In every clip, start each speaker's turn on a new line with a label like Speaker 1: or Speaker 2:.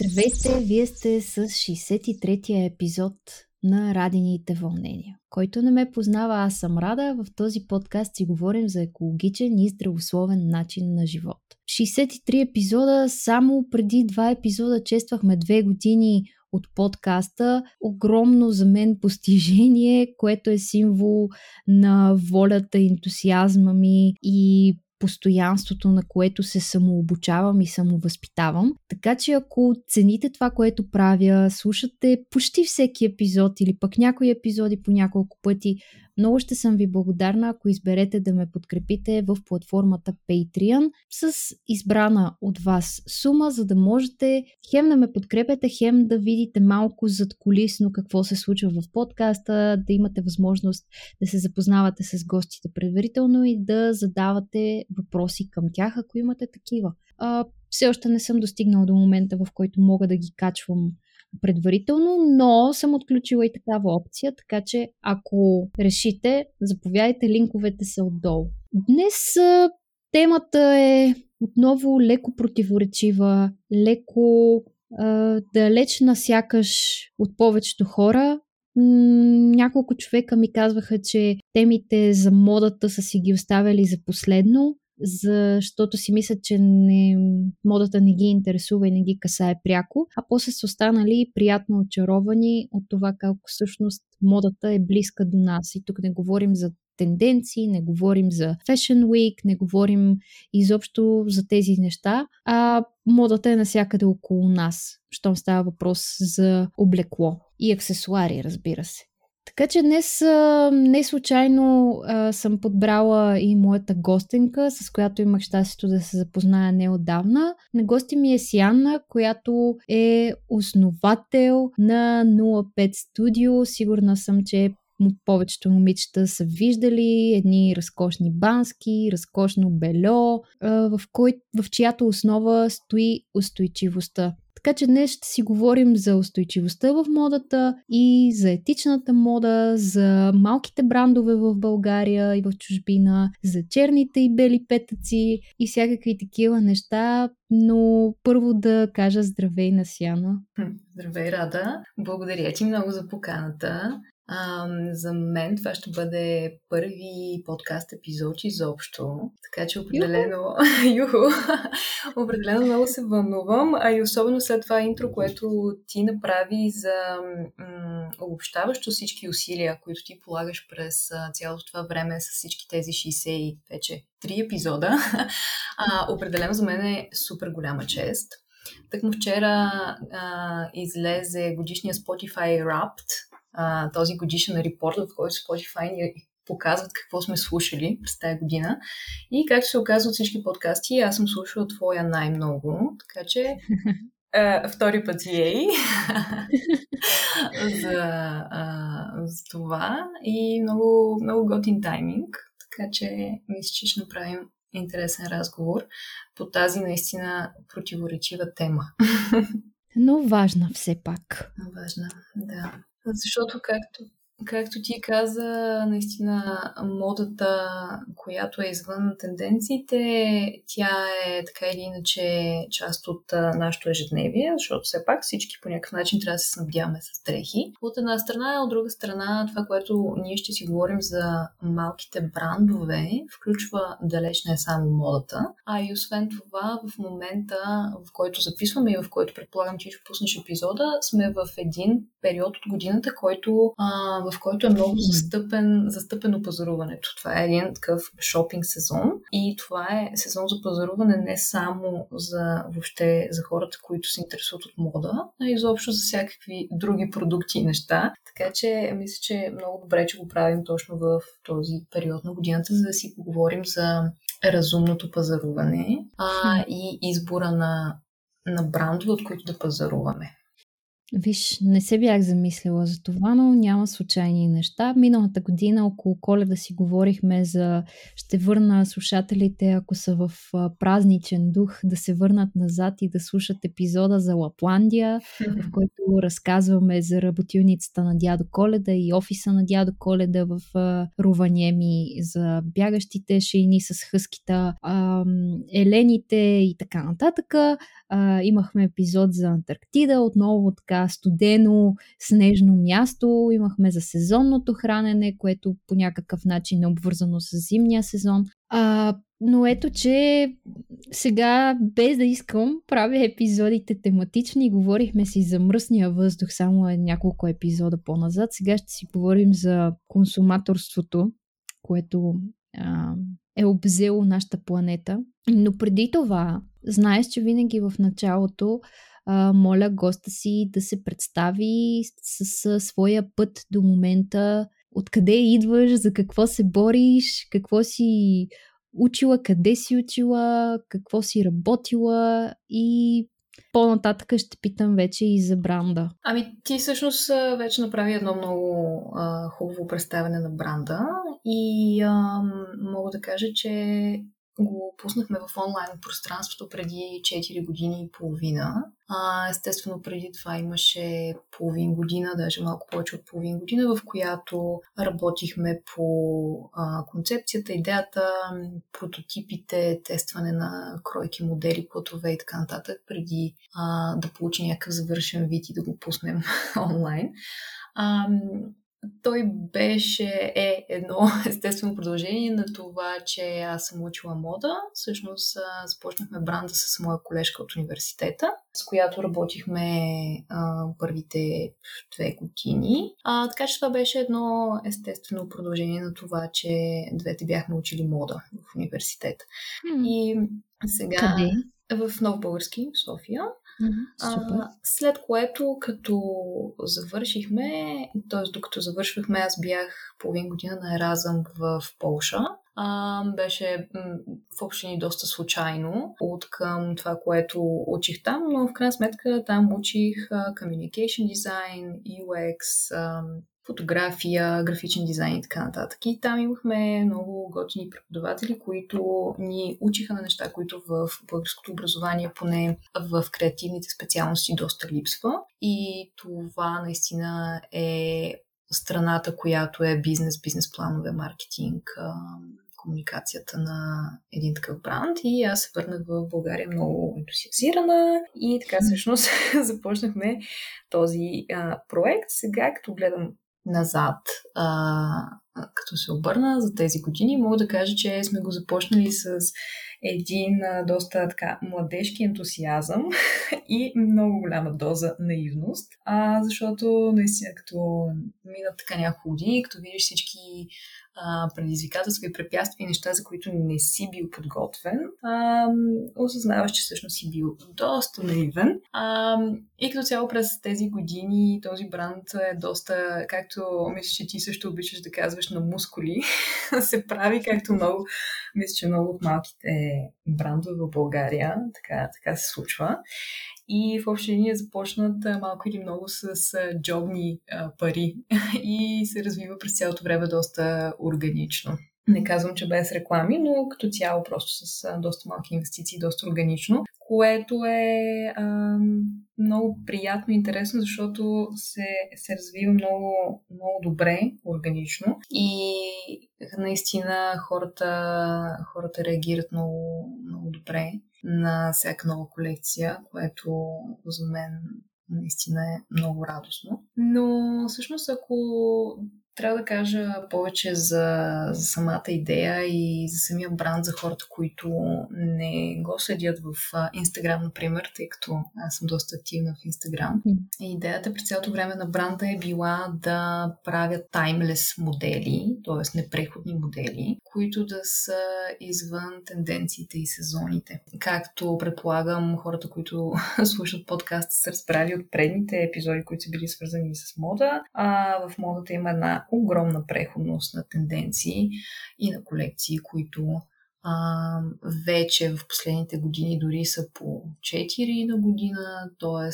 Speaker 1: Здравейте, вие сте с 63-я епизод на Радините вълнения. Който не ме познава, аз съм Рада. В този подкаст си говорим за екологичен и здравословен начин на живот. 63 епизода, само преди два епизода чествахме две години от подкаста. Огромно за мен постижение, което е символ на волята, ентусиазма ми и постоянството, на което се самообучавам и самовъзпитавам. Така че ако цените това, което правя, слушате почти всеки епизод или пък някои епизоди по няколко пъти, много ще съм ви благодарна, ако изберете да ме подкрепите в платформата Patreon с избрана от вас сума, за да можете хем да ме подкрепяте, хем да видите малко зад колисно какво се случва в подкаста, да имате възможност да се запознавате с гостите предварително и да задавате въпроси към тях, ако имате такива. А, все още не съм достигнала до момента, в който мога да ги качвам предварително, но съм отключила и такава опция, така че ако решите, заповядайте, линковете са отдолу. Днес темата е отново леко противоречива, леко а, далечна сякаш от повечето хора. няколко човека ми казваха, че темите за модата са си ги оставили за последно, защото си мислят, че не, модата не ги интересува и не ги касае пряко, а после са останали приятно очаровани от това как всъщност модата е близка до нас. И тук не говорим за тенденции, не говорим за Fashion Week, не говорим изобщо за тези неща, а модата е насякъде около нас, щом става въпрос за облекло и аксесуари, разбира се. Така че днес не случайно съм подбрала и моята гостенка, с която имах щастието да се запозная неодавна. На гости ми е Сианна, която е основател на 05 Studio. Сигурна съм, че повечето момичета са виждали едни разкошни бански, разкошно бельо, в, кой, в чиято основа стои устойчивостта. Така че днес ще си говорим за устойчивостта в модата и за етичната мода, за малките брандове в България и в чужбина, за черните и бели петъци и всякакви такива неща. Но първо да кажа здравей на Сяна.
Speaker 2: Здравей, Рада! Благодаря ти много за поканата. А, за мен това ще бъде първи подкаст епизод изобщо, така че определено, юху, определено много се вълнувам, а и особено след това интро, което ти направи за м- обобщаващо всички усилия, които ти полагаш през цялото това време с всички тези 60 вече три епизода. А, определено за мен е супер голяма чест. Так вчера а, излезе годишния Spotify Wrapped, а, този годишен репорт, в който Spotify ни показват какво сме слушали през тази година. И както се оказва от всички подкасти, аз съм слушала твоя най-много, така че а, втори път ей за, за това и много, много готин тайминг, така че мисля, че ще направим интересен разговор по тази наистина противоречива тема.
Speaker 1: Но важна все пак.
Speaker 2: Важна, да. Защото, както Както ти каза, наистина модата, която е извън тенденциите, тя е така или иначе част от нашето ежедневие, защото все пак всички по някакъв начин трябва да се снабдяваме с дрехи. От една страна, от друга страна, това, което ние ще си говорим за малките брандове, включва далеч не само модата, а и освен това, в момента, в който записваме и в който предполагам, че ще пуснеш епизода, сме в един период от годината, който а, в който е много застъпен, застъпено пазаруването. Това е един такъв шопинг сезон и това е сезон за пазаруване не само за въобще за хората, които се интересуват от мода, а изобщо за всякакви други продукти и неща. Така че мисля, че е много добре, че го правим точно в този период на годината, за да си поговорим за разумното пазаруване а, и избора на, на брандове, от които да пазаруваме.
Speaker 1: Виж, не се бях замислила за това, но няма случайни неща. Миналата година около коледа си говорихме за ще върна слушателите, ако са в празничен дух, да се върнат назад и да слушат епизода за Лапландия, в който разказваме за работилницата на дядо Коледа и офиса на дядо Коледа в Руваниеми, за бягащите шейни с хъскита, елените и така нататък. Имахме епизод за Антарктида, отново така студено, снежно място. Имахме за сезонното хранене, което по някакъв начин е обвързано с зимния сезон. А, но ето, че сега, без да искам, правя епизодите тематични. Говорихме си за мръсния въздух само няколко епизода по-назад. Сега ще си говорим за консуматорството, което а, е обзело нашата планета. Но преди това, знаеш, че винаги в началото моля госта си да се представи с, с своя път до момента, откъде идваш, за какво се бориш, какво си учила, къде си учила, какво си работила и по-нататък ще питам вече и за бранда.
Speaker 2: Ами ти всъщност вече направи едно много а, хубаво представяне на бранда и а, мога да кажа, че го пуснахме в онлайн пространството преди 4 години и половина. А, естествено, преди това имаше половин година, даже малко повече от половин година, в която работихме по а, концепцията, идеята, прототипите, тестване на кройки, модели, платове и така нататък, преди а, да получи някакъв завършен вид и да го пуснем онлайн. А, той беше е едно естествено продължение на това, че аз съм учила мода. Всъщност започнахме бранда с моя колежка от университета, с която работихме а, първите две години. А, така че това беше едно естествено продължение на това, че двете бяхме учили мода в университета. И сега
Speaker 1: Къде?
Speaker 2: в Нов Български, А, след което, като завършихме, т.е. докато завършвахме, аз бях половин година на Еразъм в, в Полша. А, беше м- в общини доста случайно от към това, което учих там, но в крайна сметка там учих а, Communication Design, UX, а, фотография, графичен дизайн и така нататък. И там имахме много готини преподаватели, които ни учиха на неща, които в българското образование, поне в креативните специалности, доста липсва. И това наистина е страната, която е бизнес, бизнес планове, маркетинг, комуникацията на един такъв бранд и аз се върнах в България много ентусиазирана и така всъщност започнахме този а, проект. Сега, като гледам назад, а, като се обърна за тези години, мога да кажа, че сме го започнали с един а, доста така младежки ентусиазъм и много голяма доза наивност, а, защото наистина като минат така няколко години, като видиш всички а, предизвикателства и препятствия и неща, за които не си бил подготвен, а, осъзнаваш, че всъщност си бил доста наивен. А, и като цяло през тези години този бранд е доста, както мисля, че ти също обичаш да казваш на мускули, се прави както много, мисля, че много от малките брандове в България, така, така се случва и в общи линии започнат малко или много с джобни пари и се развива през цялото време доста органично. Не казвам, че без реклами, но като цяло просто с доста малки инвестиции, доста органично, което е а, много приятно и интересно, защото се, се развива много, много добре, органично и наистина хората, хората реагират много, много добре на всяка нова колекция, което за мен наистина е много радостно. Но всъщност, ако трябва да кажа повече за, за самата идея и за самия бранд за хората, които не го следят в Инстаграм, например, тъй като аз съм доста активна в Инстаграм. Идеята през цялото време на бранда е била да правят таймлес модели, т.е. непреходни модели, които да са извън тенденциите и сезоните. Както предполагам, хората, които слушат подкаст, са разбрали от предните епизоди, които са били свързани с мода. А в модата има една огромна преходност на тенденции и на колекции, които а, вече в последните години дори са по 4 на година, т.е.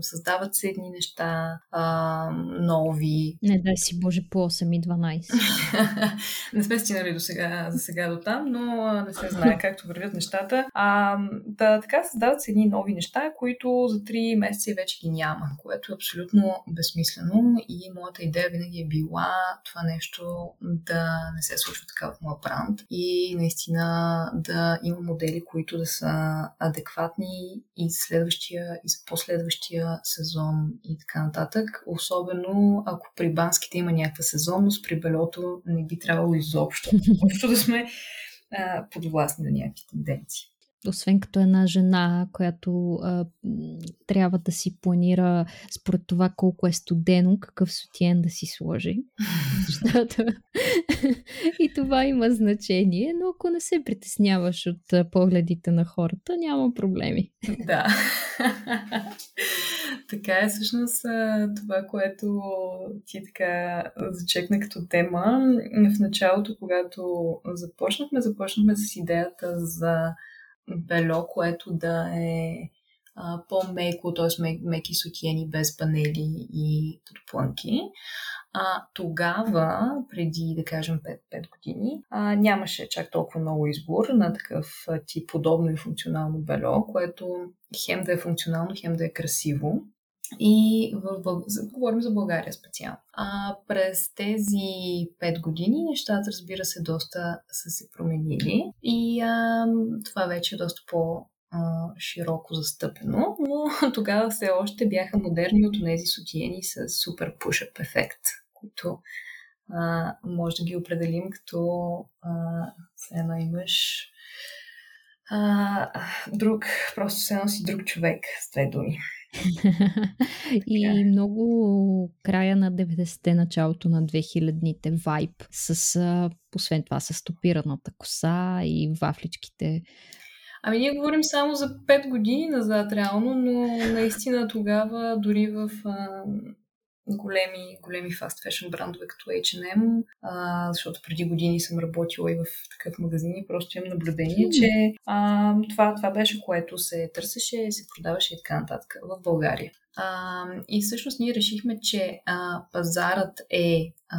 Speaker 2: създават се едни неща а, нови.
Speaker 1: Не дай си Боже по 8 и 12.
Speaker 2: не сме стигнали до сега, за сега до там, но не се знае както вървят нещата. А, да, така създават се едни нови неща, които за 3 месеца вече ги няма, което е абсолютно безсмислено и моята идея винаги е била това нещо да не се случва така в моя бранд и наистина да има модели, които да са адекватни и за следващия, и за последващия сезон и така нататък. Особено ако при банските има някаква сезонност, при белото не би трябвало изобщо, изобщо да сме подвластни на някакви тенденции
Speaker 1: освен като една жена, която а, трябва да си планира според това колко е студено, какъв сутиен да си сложи. Защото и това има значение, но ако не се притесняваш от погледите на хората, няма проблеми.
Speaker 2: Да. така е всъщност това, което ти така зачекна като тема. В началото, когато започнахме, започнахме с идеята за бело, което да е а, по-меко, т.е. Мек, меки сутиени без панели и подплънки. А, тогава, преди да кажем 5, 5 години, а, нямаше чак толкова много избор на такъв тип подобно и функционално бело, което хем да е функционално, хем да е красиво. И в, в, говорим за България специално. А през тези пет години нещата, разбира се, доста са се променили и а, това вече е доста по- широко застъпено, но тогава все още бяха модерни от тези сутиени с супер пушъп ефект, които а, може да ги определим като а, едно имаш а, друг, просто се носи друг човек, с две думи.
Speaker 1: и е. много края на 90-те, началото на 2000-те вайб с, освен това, с стопираната коса и вафличките.
Speaker 2: Ами ние говорим само за 5 години назад реално, но наистина тогава дори в големи, големи фаст фешн брандове като H&M, а, защото преди години съм работила и в такъв магазин и просто имам наблюдение, че а, това, това беше което се търсеше, се продаваше и така нататък в България. А, и всъщност ние решихме, че а, пазарът е а,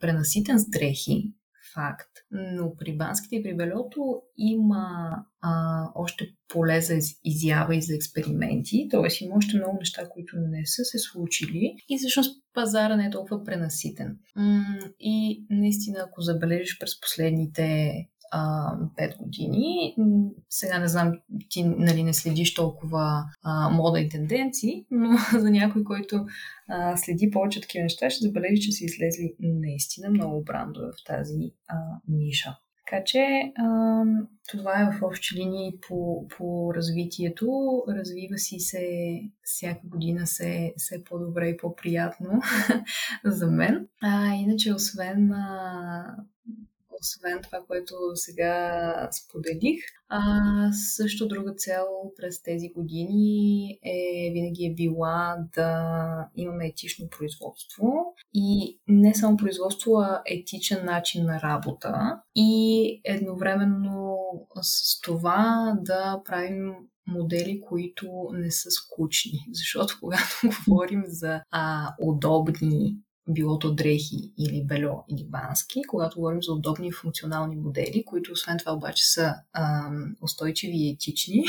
Speaker 2: пренаситен с дрехи, факт. Но при банските и при белето има а, още поле за изява и за експерименти, т.е. има още много неща, които не са се случили и всъщност пазара не е толкова пренаситен. И наистина, ако забележиш през последните а, 5 години. Сега не знам, ти нали, не следиш толкова а, мода и тенденции, но за някой, който а, следи повече такива неща, ще забележи, че са излезли наистина много брандове в тази а, ниша. Така че а, това е в общи линии по, по развитието. Развива си се всяка година се, се по-добре и по-приятно за мен. А, иначе, освен а, освен това, което сега споделих. А, също друга цел през тези години е винаги е била да имаме етично производство и не само производство, а етичен начин на работа и едновременно с това да правим модели, които не са скучни. Защото когато говорим за а, удобни било то дрехи или бело или бански, когато говорим за удобни функционални модели, които освен това обаче са ам, устойчиви и етични,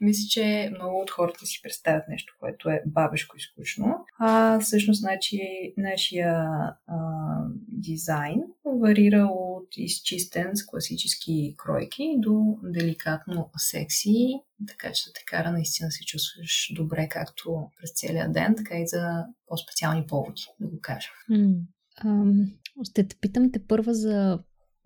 Speaker 2: мисля, че много от хората си представят нещо, което е бабешко и скучно. А всъщност значи, нашия а, дизайн варира от изчистен с класически кройки до деликатно секси, така че да те кара наистина се чувстваш добре както през целия ден, така и за по-специални поводи, да го кажа.
Speaker 1: Ще те питам те първа за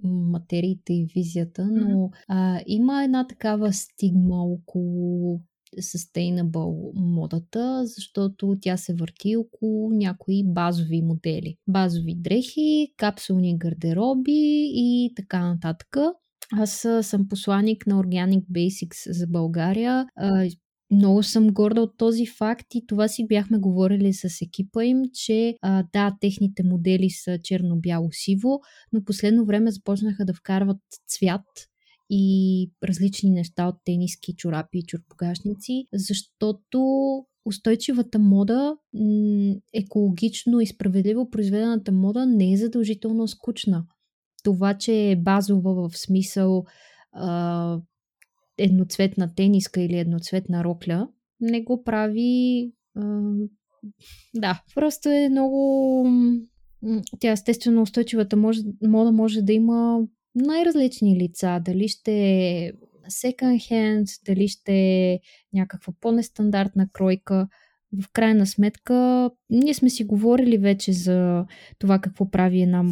Speaker 1: материите и визията, но а, има една такава стигма около sustainable модата, защото тя се върти около някои базови модели. Базови дрехи, капсулни гардероби и така нататък. Аз съм посланник на Organic Basics за България. Много съм горда от този факт и това си бяхме говорили с екипа им, че а, да, техните модели са черно-бяло-сиво, но последно време започнаха да вкарват цвят и различни неща от тениски, чорапи и чурпогашници, защото устойчивата мода, екологично и справедливо произведената мода не е задължително скучна. Това, че е базова в смисъл едноцветна тениска или едноцветна рокля, не го прави. А, да, просто е много. Тя естествено устойчивата може, мода може да има най-различни лица. Дали ще е second hand, дали ще е някаква по-нестандартна кройка. В крайна сметка, ние сме си говорили вече за това какво прави една,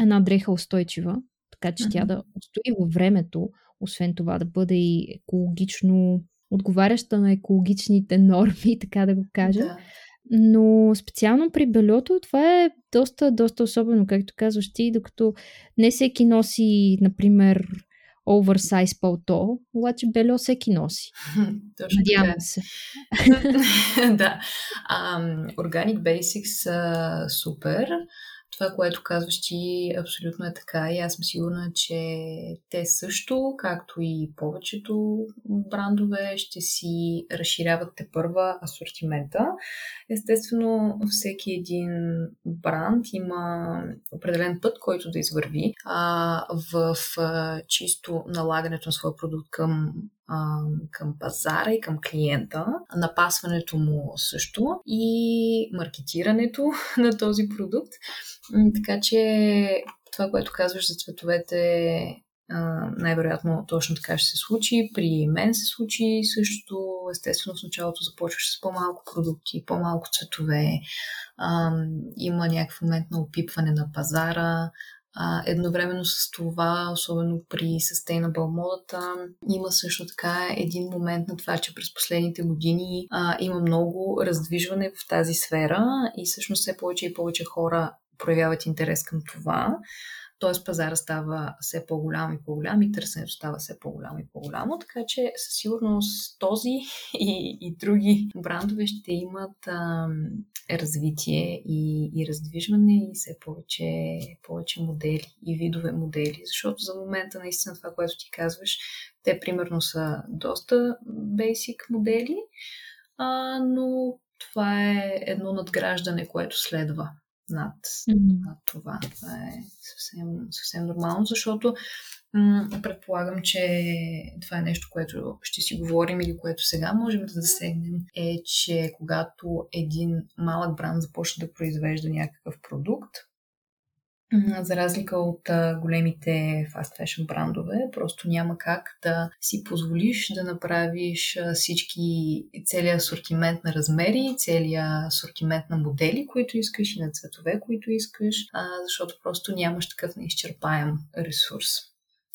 Speaker 1: една дреха устойчива, така че uh-huh. тя да устои във времето, освен това да бъде и екологично отговаряща на екологичните норми, така да го кажа. Да. Но специално при белето това е доста, доста особено, както казваш ти, докато не всеки носи, например, оверсайз палто, обаче бельо всеки носи.
Speaker 2: Точно Надявам така. се. да. Um, Organic Basics са супер това, което казваш ти, абсолютно е така и аз съм сигурна, че те също, както и повечето брандове, ще си разширяват те първа асортимента. Естествено, всеки един бранд има определен път, който да извърви а, в а, чисто налагането на своя продукт към към пазара и към клиента, напасването му също и маркетирането на този продукт. Така че това, което казваш за цветовете, най-вероятно точно така ще се случи. При мен се случи също. Естествено, в началото започваш с по-малко продукти, по-малко цветове. има някакъв момент на опипване на пазара. Едновременно с това, особено при sustainable модата, има също така един момент на това, че през последните години а, има много раздвижване в тази сфера и всъщност все повече и повече хора проявяват интерес към това. Т.е. пазара става все по-голям и по-голям и търсенето става все по-голямо и по-голямо, така че със сигурност този и, и други брандове ще имат а, развитие и, и раздвижване и все повече, повече модели и видове модели, защото за момента наистина това, което ти казваш, те примерно са доста basic модели, а, но това е едно надграждане, което следва над, mm-hmm. над това. Това е съвсем, съвсем нормално, защото м- предполагам, че това е нещо, което ще си говорим или което сега можем да засегнем, е, че когато един малък бранд започне да произвежда някакъв продукт, за разлика от големите fast fashion брандове, просто няма как да си позволиш да направиш всички, целият асортимент на размери, целият асортимент на модели, които искаш и на цветове, които искаш, защото просто нямаш такъв неизчерпаем ресурс.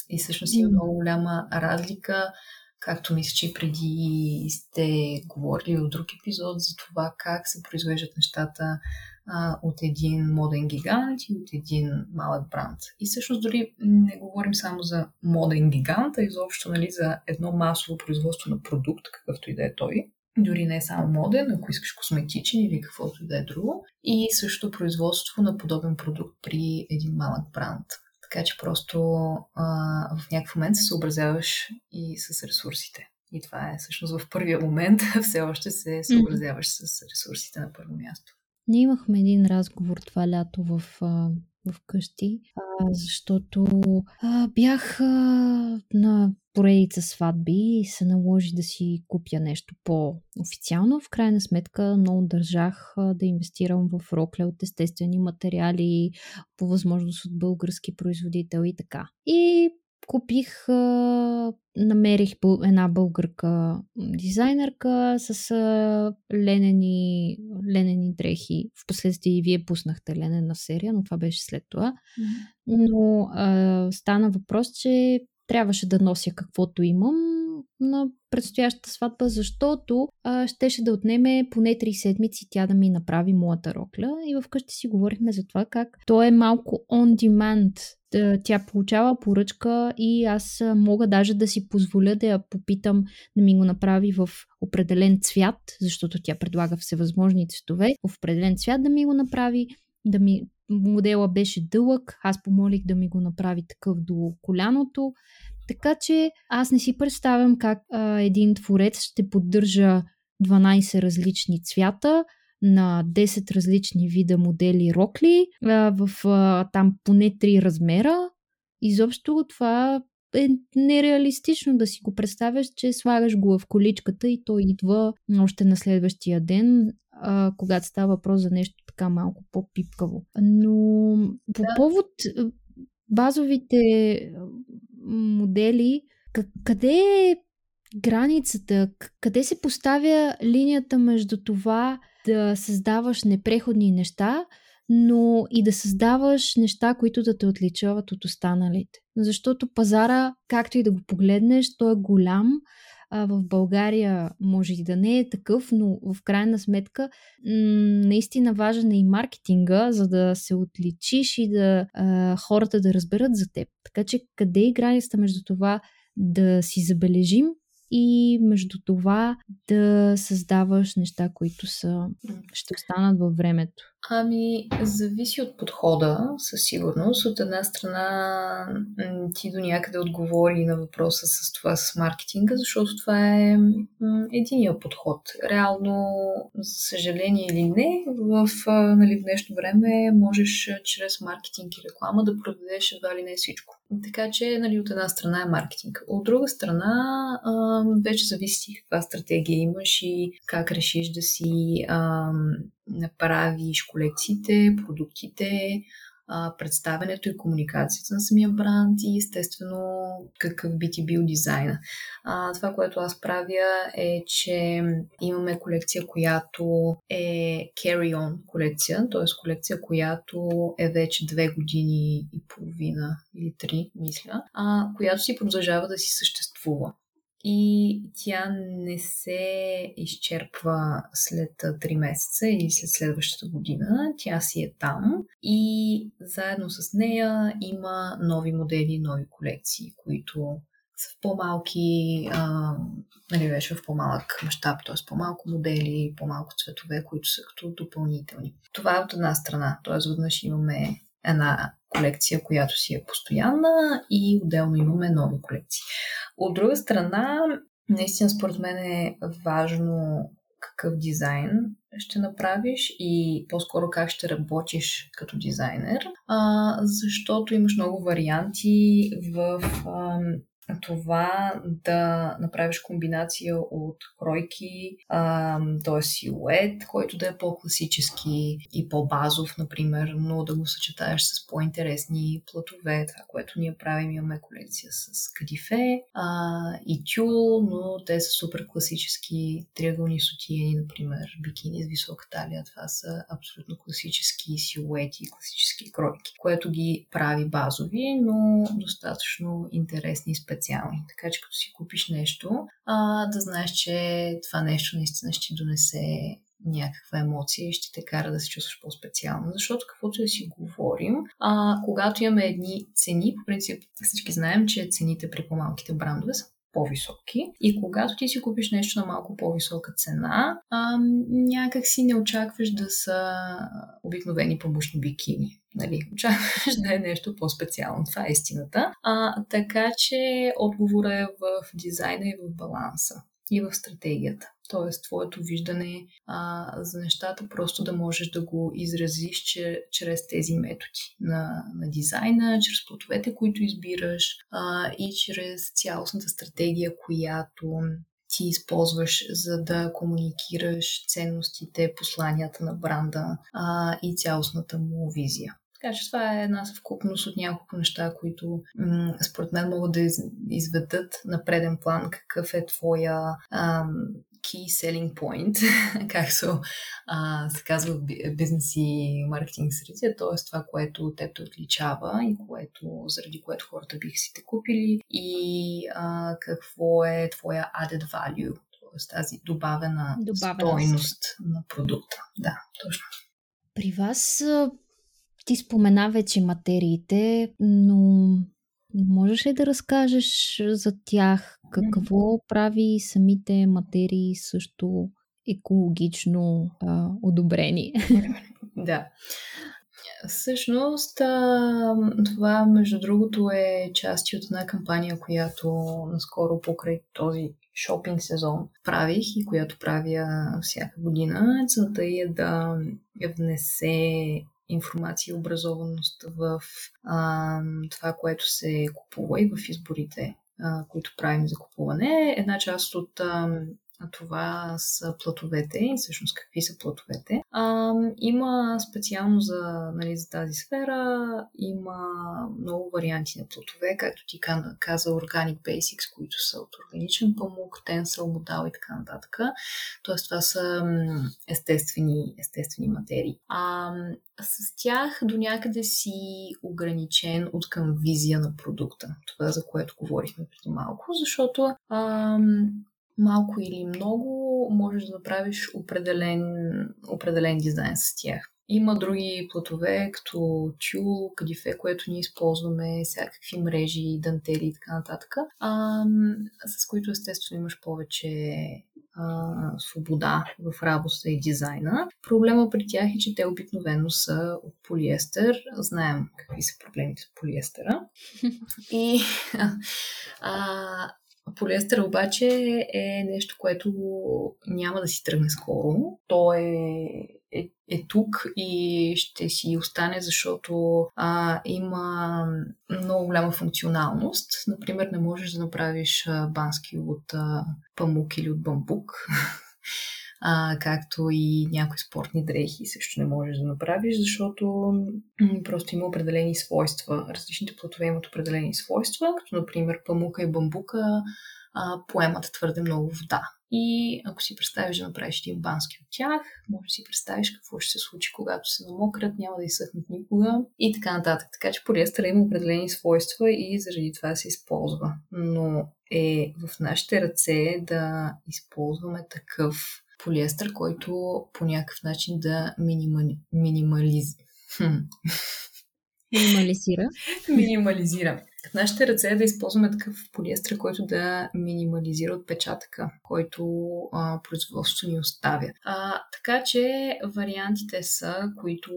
Speaker 2: И всъщност има много голяма разлика както мисля, че преди сте говорили в друг епизод за това как се произвеждат нещата а, от един моден гигант и от един малък бранд. И всъщност дори не говорим само за моден гигант, а изобщо нали, за едно масово производство на продукт, какъвто и да е той. Дори не е само моден, ако искаш косметичен или каквото и да е друго. И също производство на подобен продукт при един малък бранд. Така че просто а, в някакъв момент се съобразяваш и с ресурсите. И това е всъщност в първия момент все още се съобразяваш с ресурсите на първо място.
Speaker 1: Ние имахме един разговор това лято в, в къщи, защото а, бях а, на поредица сватби и се наложи да си купя нещо по-официално. В крайна сметка много държах да инвестирам в рокля от естествени материали, по възможност от български производител и така. И купих, а, намерих една българка дизайнерка с а, ленени, ленени дрехи. Впоследствие и вие пуснахте ленена серия, но това беше след това. Но а, стана въпрос, че трябваше да нося каквото имам на предстоящата сватба, защото а, щеше да отнеме поне 3 седмици тя да ми направи моята рокля и вкъщи си говорихме за това как то е малко on demand. Тя получава поръчка и аз мога даже да си позволя да я попитам да ми го направи в определен цвят, защото тя предлага всевъзможни цветове, в определен цвят да ми го направи, да ми модела беше дълъг, аз помолих да ми го направи такъв до коляното Така че аз не си представям как а, един творец ще поддържа 12 различни цвята на 10 различни вида модели рокли а, в а, там поне 3 размера. Изобщо това е нереалистично да си го представяш, че слагаш го в количката и той идва още на следващия ден, а, когато става въпрос за нещо така малко по-пипкаво. Но по повод базовите модели, къде е границата, къде се поставя линията между това да създаваш непреходни неща, но и да създаваш неща, които да те отличават от останалите. Защото пазара, както и да го погледнеш, той е голям. А в България може и да не е такъв, но в крайна сметка м- наистина важен е и маркетинга, за да се отличиш и да а, хората да разберат за теб. Така че къде е границата между това да си забележим и между това да създаваш неща, които са, ще останат във времето?
Speaker 2: Ами, зависи от подхода, със сигурност. От една страна ти до някъде отговори на въпроса с това с маркетинга, защото това е единия подход. Реално, за съжаление или не, в, нали, в днешно време можеш чрез маркетинг и реклама да продадеш едва ли не всичко. Така че, нали, от една страна е маркетинг. От друга страна, вече зависи каква стратегия имаш и как решиш да си а, направиш колекциите, продуктите, представянето и комуникацията на самия бранд и естествено какъв би ти бил дизайна. А, това, което аз правя е, че имаме колекция, която е carry-on колекция, т.е. колекция, която е вече две години и половина или три, мисля, а, която си продължава да си съществува и тя не се изчерпва след 3 месеца или след следващата година. Тя си е там и заедно с нея има нови модели, нови колекции, които са в по-малки, а, нали, вече в по-малък мащаб, т.е. по-малко модели, по-малко цветове, които са като допълнителни. Това е от една страна, т.е. веднъж имаме една колекция, която си е постоянна и отделно имаме нови колекции. От друга страна, наистина според мен е важно какъв дизайн ще направиш и по-скоро как ще работиш като дизайнер, а, защото имаш много варианти в а, това да направиш комбинация от кройки, т.е. силует, който да е по-класически и по-базов, например, но да го съчетаеш с по-интересни платове. Това, което ние правим, имаме колекция с кадифе а, и тюл, но те са супер класически триъгълни сутиени, например, бикини с висока талия. Това са абсолютно класически силуети, класически кройки, което ги прави базови, но достатъчно интересни и специални. Така че като си купиш нещо, а, да знаеш, че това нещо наистина ще донесе някаква емоция и ще те кара да се чувстваш по-специално. Защото каквото да си говорим, а, когато имаме едни цени, по принцип всички знаем, че цените при по-малките брандове са по-високи. И когато ти си купиш нещо на малко по-висока цена, а, някак си не очакваш да са обикновени помощни бикини. Нали, очакваш да е нещо по-специално. Това е истината. А, така че отговора е в дизайна и в баланса и в стратегията. Тоест, твоето виждане а, за нещата просто да можеш да го изразиш че, чрез тези методи на, на дизайна, чрез плотовете, които избираш а, и чрез цялостната стратегия, която ти използваш, за да комуникираш ценностите, посланията на бранда а, и цялостната му визия. Така че това е една съвкупност от няколко неща, които м- според мен могат да из- изведат на преден план какъв е твоя ам, key selling point, както а, се казва в бизнес и маркетинг средите, т.е. това, което теб те отличава и което, заради което хората биха си те купили и а, какво е твоя added value, т.е. тази добавена, добавена стойност на продукта. Да, точно.
Speaker 1: При вас ти спомена вече материите, но можеш ли да разкажеш за тях? Какво прави самите материи също екологично а, одобрени?
Speaker 2: Да. Всъщност, това, между другото, е част от една кампания, която наскоро покрай този шопинг сезон правих и която правя всяка година. Целта е да внесе информация и образованост в а, това, което се купува и в изборите, а, които правим за купуване. Една част от а, това са платовете и всъщност какви са платовете. А, има специално за, нали, за тази сфера, има много варианти на платове, както ти каза Organic Basics, които са от органичен памук, тенсъл, модал и така нататък. Тоест това са естествени, естествени материи. А, с тях до някъде си ограничен от към визия на продукта. Това, за което говорихме преди малко, защото ам, малко или много можеш да направиш определен, определен дизайн с тях. Има други платове, като тюл, кадифе, което ние използваме, всякакви мрежи, дантели и така нататък, а, с които естествено имаш повече а, свобода в работата и дизайна. Проблема при тях е, че те обикновено са от полиестер. Знаем какви са проблемите с полиестера. И а, Полиестър обаче е нещо, което няма да си тръгне скоро. То е, е, е тук и ще си остане, защото а, има много голяма функционалност. Например, не можеш да направиш бански от а, памук или от бамбук. а, както и някои спортни дрехи също не можеш да направиш, защото просто има определени свойства. Различните платове имат определени свойства, като например памука и бамбука а, поемат твърде много вода. И ако си представиш да направиш един бански от тях, може да си представиш какво ще се случи, когато се намократ, няма да изсъхнат никога и така нататък. Така че полиестъра има определени свойства и заради това се използва. Но е в нашите ръце да използваме такъв полиестър, който по някакъв начин да минимали... минимализ...
Speaker 1: Минимализира.
Speaker 2: Минимализира. В нашите ръце е да използваме такъв полиестър, който да минимализира отпечатъка, който а, производството ни оставя. А, така че вариантите са, които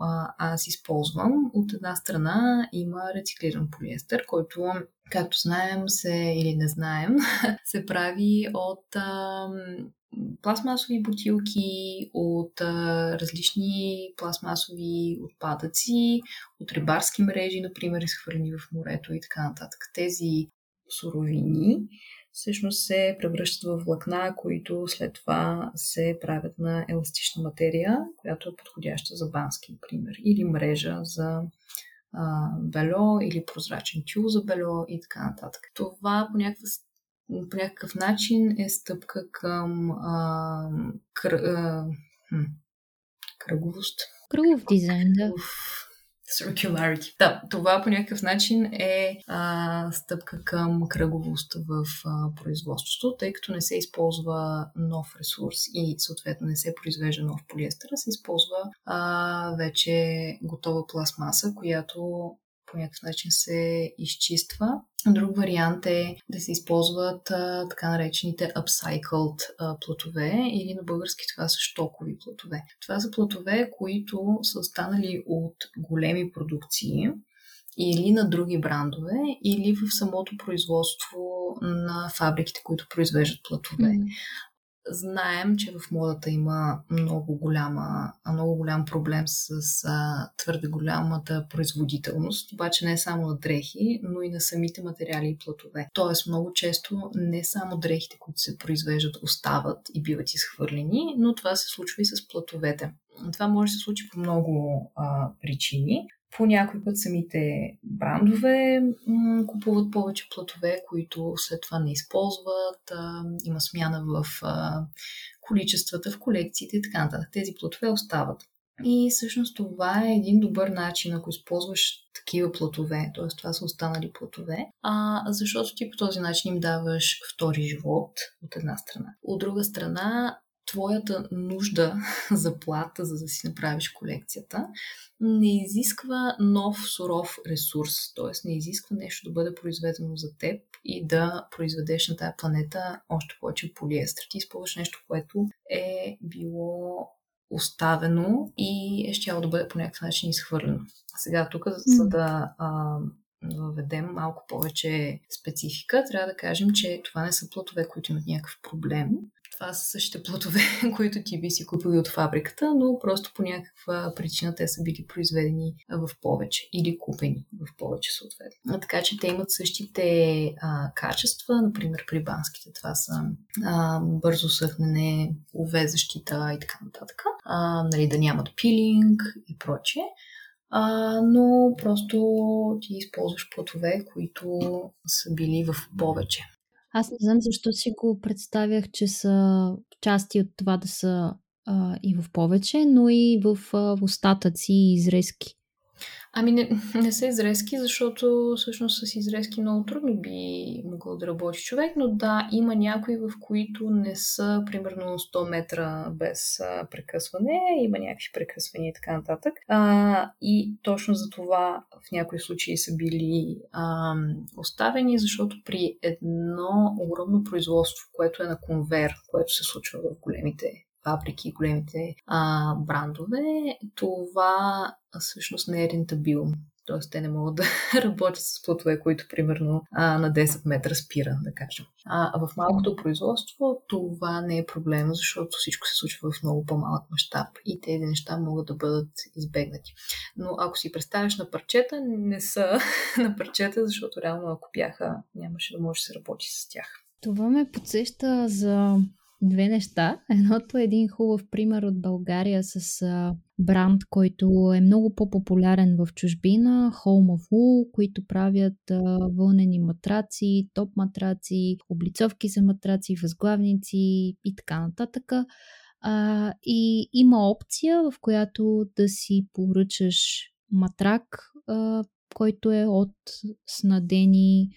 Speaker 2: а, аз използвам. От една страна има рециклиран полиестър, който както знаем се или не знаем, се прави от а, пластмасови бутилки, от а, различни пластмасови отпадъци, от рибарски мрежи, например, изхвърлени в морето и така нататък. Тези суровини всъщност се превръщат в влакна, които след това се правят на еластична материя, която е подходяща за бански, например, или мрежа за а, бело, или прозрачен тюл за бело и така нататък. Това по някаква по някакъв начин е стъпка към а, кър, а, кръговост.
Speaker 1: Кръгов дизайн, да.
Speaker 2: Circularity. Да, това по някакъв начин е а, стъпка към кръговост в а, производството, тъй като не се използва нов ресурс и съответно не се произвежда нов полиестър, а се използва а, вече готова пластмаса, която по някакъв начин се изчиства. Друг вариант е да се използват а, така наречените upcycled а, плотове или на български това са штокови плотове. Това са плотове, които са останали от големи продукции или на други брандове, или в самото производство на фабриките, които произвеждат платове. Mm. Знаем, че в модата има много, голяма, много голям проблем с а, твърде голямата производителност, обаче не само на дрехи, но и на самите материали и платове. Тоест много често не само дрехите, които се произвеждат, остават и биват изхвърлени, но това се случва и с платовете. Това може да се случи по много а, причини. По някой път самите брандове м- купуват повече платове, които след това не използват. А, има смяна в а, количествата, в колекциите и така нататък. Тези платове остават. И всъщност това е един добър начин, ако използваш такива платове, т.е. това са останали платове, а, защото ти по този начин им даваш втори живот от една страна. От друга страна, твоята нужда за плата, за да си направиш колекцията, не изисква нов суров ресурс, т.е. не изисква нещо да бъде произведено за теб и да произведеш на тая планета още повече полиестър. Ти използваш нещо, което е било оставено и е щяло да бъде по някакъв начин изхвърлено. Сега тук, за да а, въведем малко повече специфика, трябва да кажем, че това не са плодове, които имат някакъв проблем това са същите плодове, които ти би си купили от фабриката, но просто по някаква причина те са били произведени в повече или купени в повече съответно. Така че те имат същите а, качества, например при банските това са а, бързо съхнене, увезащита и така нататък, а, нали, да нямат пилинг и прочее. А, но просто ти използваш плодове, които са били в повече.
Speaker 1: Аз не знам защо си го представях, че са части от това да са а, и в повече, но и в, а, остатъци и изрезки.
Speaker 2: Ами не, не са изрезки, защото всъщност с изрезки много трудно би могъл да работи човек, но да, има някои, в които не са примерно 100 метра без а, прекъсване, има някакви прекъсвания и така нататък. А, и точно за това в някои случаи са били а, оставени, защото при едно огромно производство, което е на конвер, което се случва в големите фабрики, големите а, брандове, това всъщност не е рентабилно. Тоест, те не могат да работят с плотове, които примерно а, на 10 метра спира, да кажем. А в малкото производство това не е проблем, защото всичко се случва в много по-малък мащаб и тези неща могат да бъдат избегнати. Но ако си представяш на парчета, не са на парчета, защото реално ако бяха, нямаше да може да се работи с тях.
Speaker 1: Това ме подсеща за две неща. Едното е един хубав пример от България с а, бранд, който е много по-популярен в чужбина, Home of Wool, които правят а, вълнени матраци, топ матраци, облицовки за матраци, възглавници и така нататък. А, и има опция, в която да си поръчаш матрак, а, който е от снадени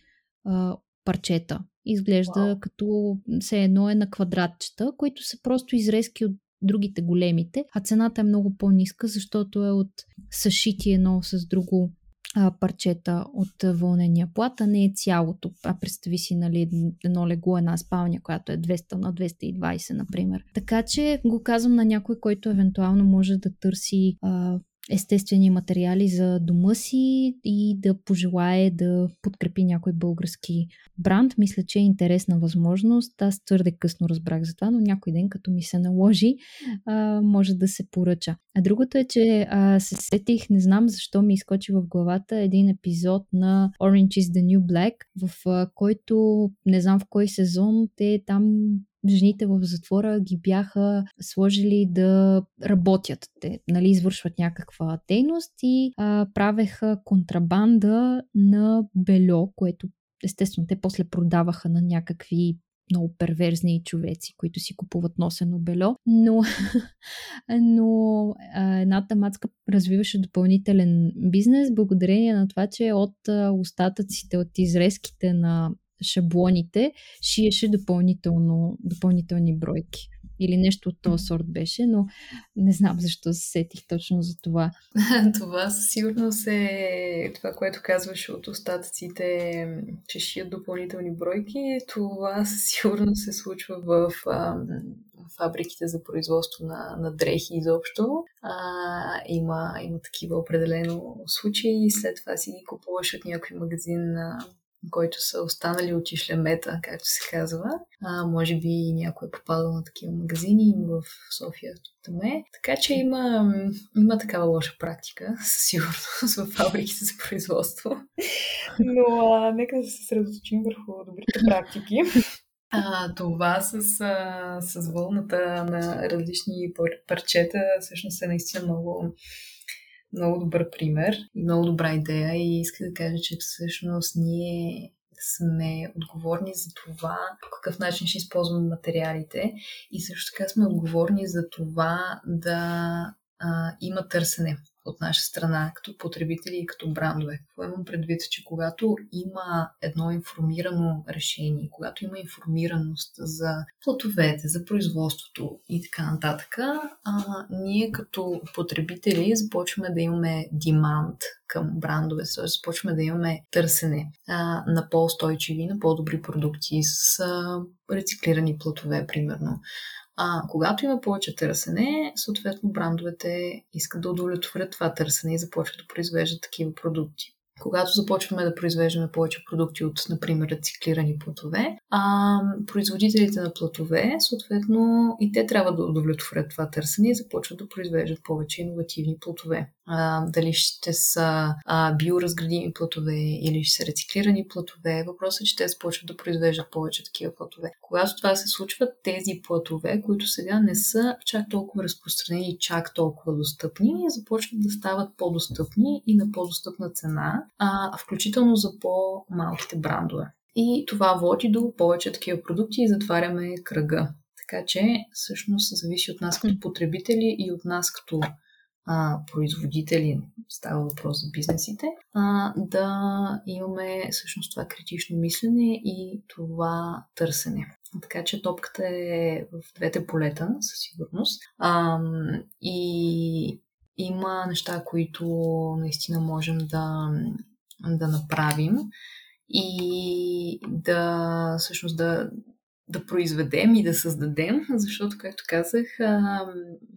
Speaker 1: а, парчета. Изглежда wow. като все едно е на квадратчета, които са просто изрезки от другите големите, а цената е много по-ниска, защото е от съшити едно с друго а, парчета от вълнения плат, а не е цялото. А представи си, нали, едно легло, една спалня, която е 200 на 220, например. Така че го казвам на някой, който евентуално може да търси а, естествени материали за дома си и да пожелае да подкрепи някой български бранд. Мисля, че е интересна възможност. Аз твърде късно разбрах за това, но някой ден, като ми се наложи, може да се поръча. А другото е, че се сетих, не знам защо ми изкочи в главата един епизод на Orange is the New Black, в който не знам в кой сезон те там жените в затвора ги бяха сложили да работят. Те нали, извършват някаква дейност и а, правеха контрабанда на бельо, което естествено те после продаваха на някакви много перверзни човеци, които си купуват носено бельо, но, но а, едната мацка развиваше допълнителен бизнес благодарение на това, че от а, остатъците, от изрезките на шаблоните шиеше допълнително, допълнителни бройки. Или нещо от този сорт беше, но не знам защо се сетих точно за това.
Speaker 2: това със сигурност е това, което казваш от остатъците, че шият допълнителни бройки. Това със сигурност се случва в а, фабриките за производство на, на дрехи изобщо. А, има, има такива определено случаи. След това си ги купуваш от някой магазин на който са останали от ишлемета, както се казва. А, може би някой е попадал на такива магазини в София там е. Така че има, има такава лоша практика, със сигурност, в фабриките за производство. Но а, нека да се съсредоточим върху добрите практики. А, това с, а, с вълната на различни парчета всъщност е наистина много много добър пример и много добра идея. И иска да кажа, че всъщност ние сме отговорни за това по какъв начин ще използваме материалите. И също така сме отговорни за това да а, има търсене от наша страна, като потребители и като брандове. Какво имам предвид, че когато има едно информирано решение, когато има информираност за платовете, за производството и така нататък, а, ние като потребители започваме да имаме демант към брандове, т.е. започваме да имаме търсене а, на по-устойчиви, на по-добри продукти с а, рециклирани платове, примерно А когато има повече търсене, съответно брандовете искат да удовлетворят това търсене и започват да произвеждат такива продукти когато започваме да произвеждаме повече продукти от, например, рециклирани платове, а производителите на платове, съответно, и те трябва да удовлетворят това търсене и започват да произвеждат повече иновативни платове. А, дали ще са а, биоразградими платове или ще са рециклирани платове, въпросът е, че те започват да произвеждат повече такива платове. Когато това се случва, тези платове, които сега не са чак толкова разпространени и чак толкова достъпни, започват да стават по-достъпни и на по-достъпна цена, а, включително за по-малките брандове. И това води до повече такива продукти и затваряме кръга. Така че, всъщност, зависи от нас като потребители и от нас като а, производители, става въпрос за бизнесите, а, да имаме всъщност това критично мислене и това търсене. Така че топката е в двете полета, със сигурност. А, и има неща, които наистина можем да, да направим и да всъщност да, да произведем и да създадем, защото, както казах,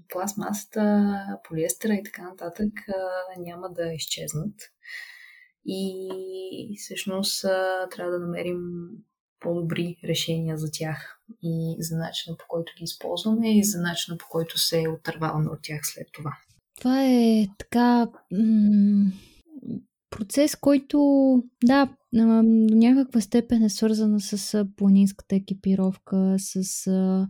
Speaker 2: пластмасата, полиестера и така нататък няма да изчезнат. И всъщност трябва да намерим по-добри решения за тях и за начина по който ги използваме и за начина по който се отърваваме от тях след това.
Speaker 1: Това е така м- процес, който, да, до някаква степен е свързана с планинската екипировка, с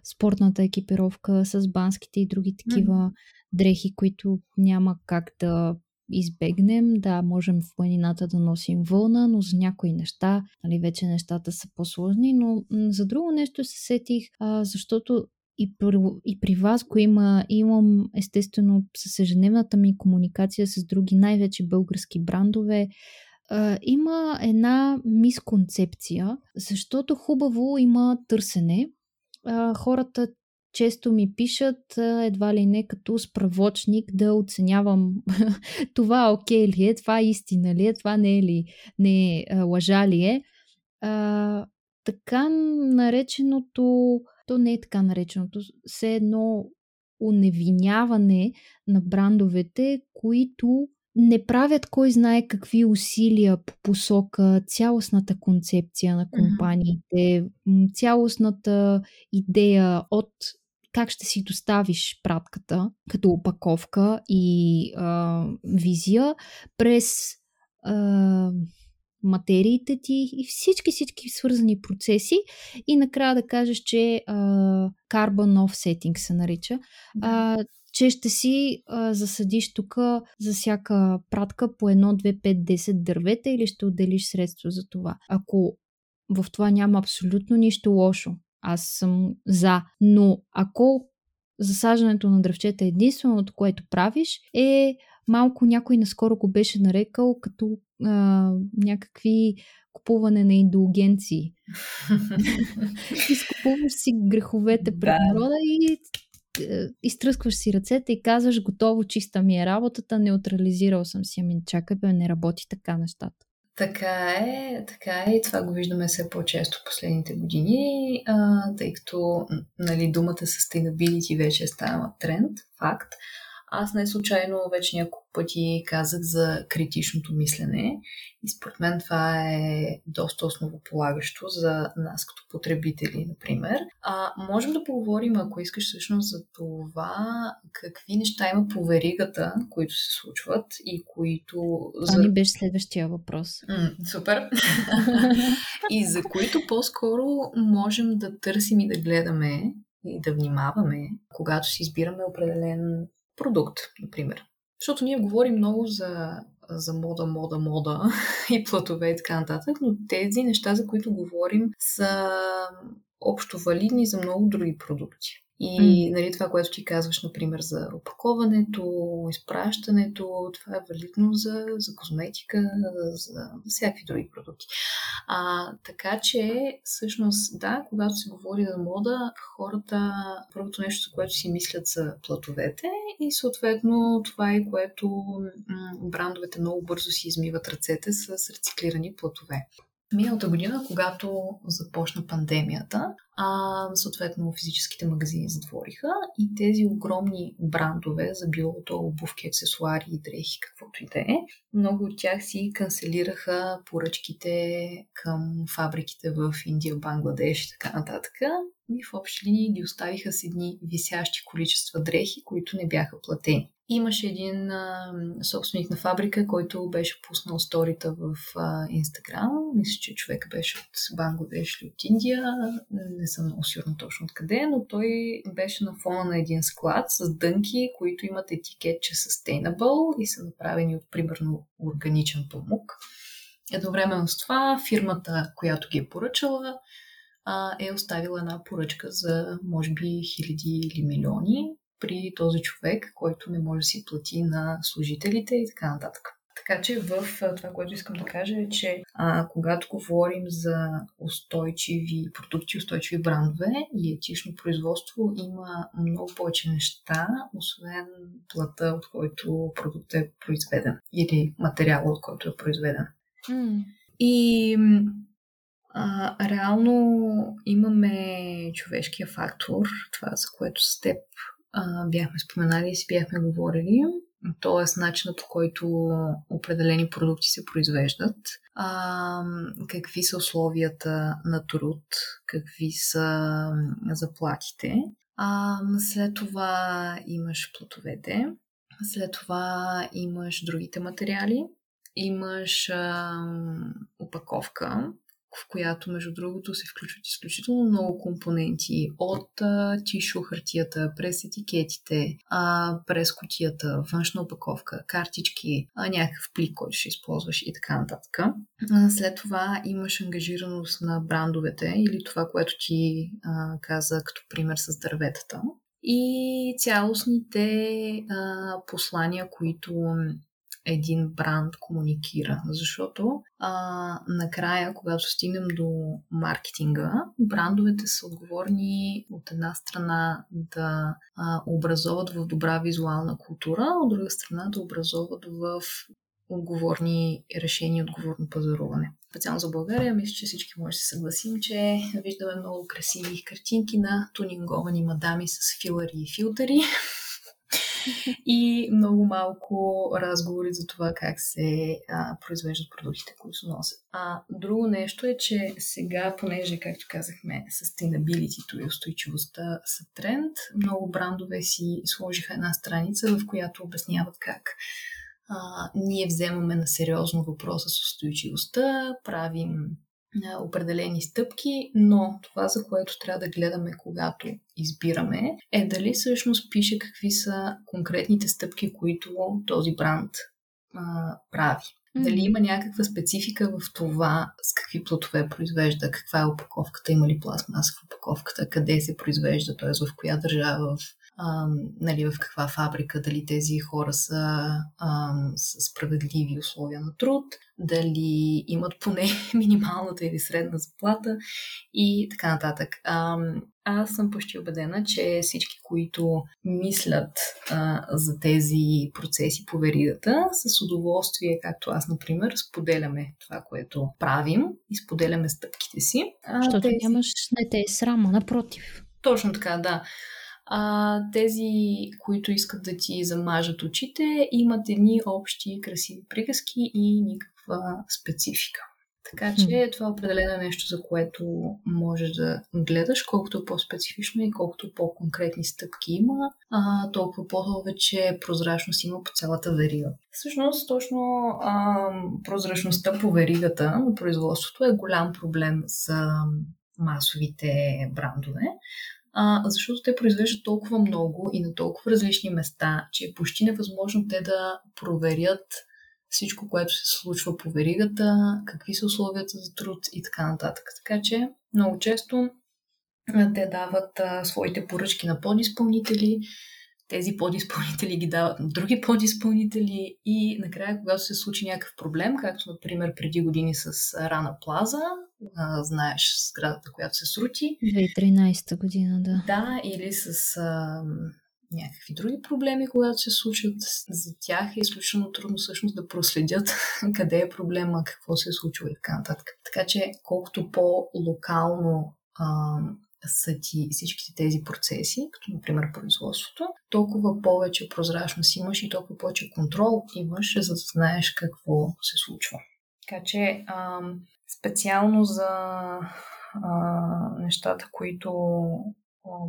Speaker 1: спортната екипировка, с банските и други такива mm-hmm. дрехи, които няма как да избегнем. Да, можем в планината да носим вълна, но за някои неща, нали, вече нещата са по-сложни, но за друго нещо се сетих, а, защото и при, и при вас го има, имам естествено с ежедневната ми комуникация с други най-вече български брандове, а, има една мисконцепция, защото хубаво има търсене. А, хората често ми пишат едва ли не като справочник да оценявам това окей ли е, това истина ли е, това не е ли, не е, лъжа ли е. А, така нареченото то не е така нареченото, все едно уневиняване на брандовете, които не правят кой знае какви усилия по посока цялостната концепция на компаниите, цялостната идея от как ще си доставиш пратката като опаковка и а, визия през а, материите ти и всички, всички свързани процеси. И накрая да кажеш, че а, carbon offsetting се нарича, а, че ще си а, засадиш тук за всяка пратка по 1, 2, 5, 10 дървета или ще отделиш средства за това. Ако в това няма абсолютно нищо лошо, аз съм за, но ако засаждането на дръвчета е единственото, което правиш, е малко някой наскоро го беше нарекал като а, някакви купуване на индулгенции. Изкупуваш си греховете пред да. народа и е, изтръскваш си ръцете и казваш готово, чиста ми е работата, неутрализирал съм си. Ами чакай бе, не работи така нещата.
Speaker 2: Така е, така е и това го виждаме все по-често последните години, а, тъй като нали, думата sustainability вече е станала тренд, факт. Аз не случайно вече няколко пъти казах за критичното мислене и според мен това е доста основополагащо за нас като потребители, например. А, можем да поговорим, ако искаш всъщност за това какви неща има по веригата, които се случват и които...
Speaker 1: Това ни беше следващия въпрос.
Speaker 2: М, супер! и за които по-скоро можем да търсим и да гледаме и да внимаваме, когато си избираме определен продукт, например. Защото ние говорим много за, за мода, мода, мода и платове и така нататък, но тези неща, за които говорим, са общо валидни за много други продукти. И mm. нали, това, което ти казваш, например, за опаковането, изпращането, това е валидно за, за козметика, за всякакви други продукти. А, така че, всъщност, да, когато се говори за мода, хората, първото нещо, за което си мислят са платовете и съответно това е което м- брандовете много бързо си измиват ръцете с рециклирани платове. Миналата година, когато започна пандемията, а, съответно физическите магазини затвориха и тези огромни брандове за билото, обувки, аксесуари, дрехи, каквото и да е, много от тях си канцелираха поръчките към фабриките в Индия, Бангладеш и така нататък. И в общи линии ги оставиха с едни висящи количества дрехи, които не бяха платени. Имаше един а, собственик на фабрика, който беше пуснал сторита в Инстаграм. Мисля, че човек беше от Бангладеш или от Индия. Не съм много сигурна точно откъде, но той беше на фона на един склад с дънки, които имат етикет, че sustainable и са направени от примерно органичен памук. Едновременно с това фирмата, която ги е поръчала, е оставила една поръчка за може би хиляди или милиони при този човек, който не може да си плати на служителите и така нататък. Така че в това, което искам да кажа е, че а, когато говорим за устойчиви продукти, устойчиви брандове и етично производство, има много повече неща, освен плата, от който продукт е произведен или материала, от който е произведен. Mm. И а, реално имаме човешкия фактор, това за което с теб бяхме споменали и си бяхме говорили. Т.е. начинът по който определени продукти се произвеждат, а, какви са условията на труд, какви са заплатите. А, след това имаш плотовете, след това имаш другите материали, имаш а, опаковка, в която, между другото, се включват изключително много компоненти от тишо хартията, през етикетите, а, през котията, външна опаковка, картички, а, някакъв плик, който ще използваш и така нататък. А, след това имаш ангажираност на брандовете или това, което ти а, каза като пример с дърветата и цялостните а, послания, които един бранд комуникира. Защото а, накрая, когато стигнем до маркетинга, брандовете са отговорни от една страна да а, образоват в добра визуална култура, от друга страна да образоват в отговорни решения, отговорно пазаруване. Специално за България, мисля, че всички може да се съгласим, че виждаме много красиви картинки на тунинговани мадами с филари и филтъри, и много малко разговори за това как се а, произвеждат продуктите, които се носят. А друго нещо е, че сега, понеже, както казахме, sustainability и устойчивостта са тренд, много брандове си сложиха една страница, в която обясняват как а, ние вземаме на сериозно въпроса с устойчивостта, правим определени стъпки, но това, за което трябва да гледаме, когато избираме, е дали всъщност пише какви са конкретните стъпки, които този бранд а, прави. Дали има някаква специфика в това с какви плотове произвежда, каква е опаковката, има ли пластмаса в опаковката, къде се произвежда, т.е. в коя държава, в а, нали, в каква фабрика, дали тези хора са а, с справедливи условия на труд, дали имат поне минималната или средна заплата и така нататък. А, аз съм почти убедена, че всички, които мислят а, за тези процеси по веригата, с удоволствие, както аз, например, споделяме това, което правим и споделяме стъпките си.
Speaker 1: Защото тези... нямаш не те е срама, напротив.
Speaker 2: Точно така, да а, тези, които искат да ти замажат очите, имат едни общи красиви приказки и никаква специфика. Така че това е определено нещо, за което можеш да гледаш, колкото по-специфично и колкото по-конкретни стъпки има, а, толкова повече прозрачност има по цялата верига. Всъщност, точно а, прозрачността по веригата на производството е голям проблем за масовите брандове, а, защото те произвеждат толкова много и на толкова различни места, че е почти невъзможно те да проверят всичко, което се случва по веригата, какви са условията за труд и така нататък. Така че много често те дават а, своите поръчки на подизпълнители, тези подизпълнители ги дават на други подизпълнители и накрая, когато се случи някакъв проблем, както например преди години с Рана Плаза, а, знаеш сградата, която се срути.
Speaker 1: 2013 година, да.
Speaker 2: Да, или с а, някакви други проблеми, когато се случат за тях, е изключително трудно всъщност да проследят къде е проблема, какво се е случило и така нататък. Така че колкото по-локално а, са ти всичките тези процеси, като например производството, толкова повече прозрачност имаш и толкова повече контрол имаш, за да знаеш какво се случва. Така че а, специално за а, нещата, които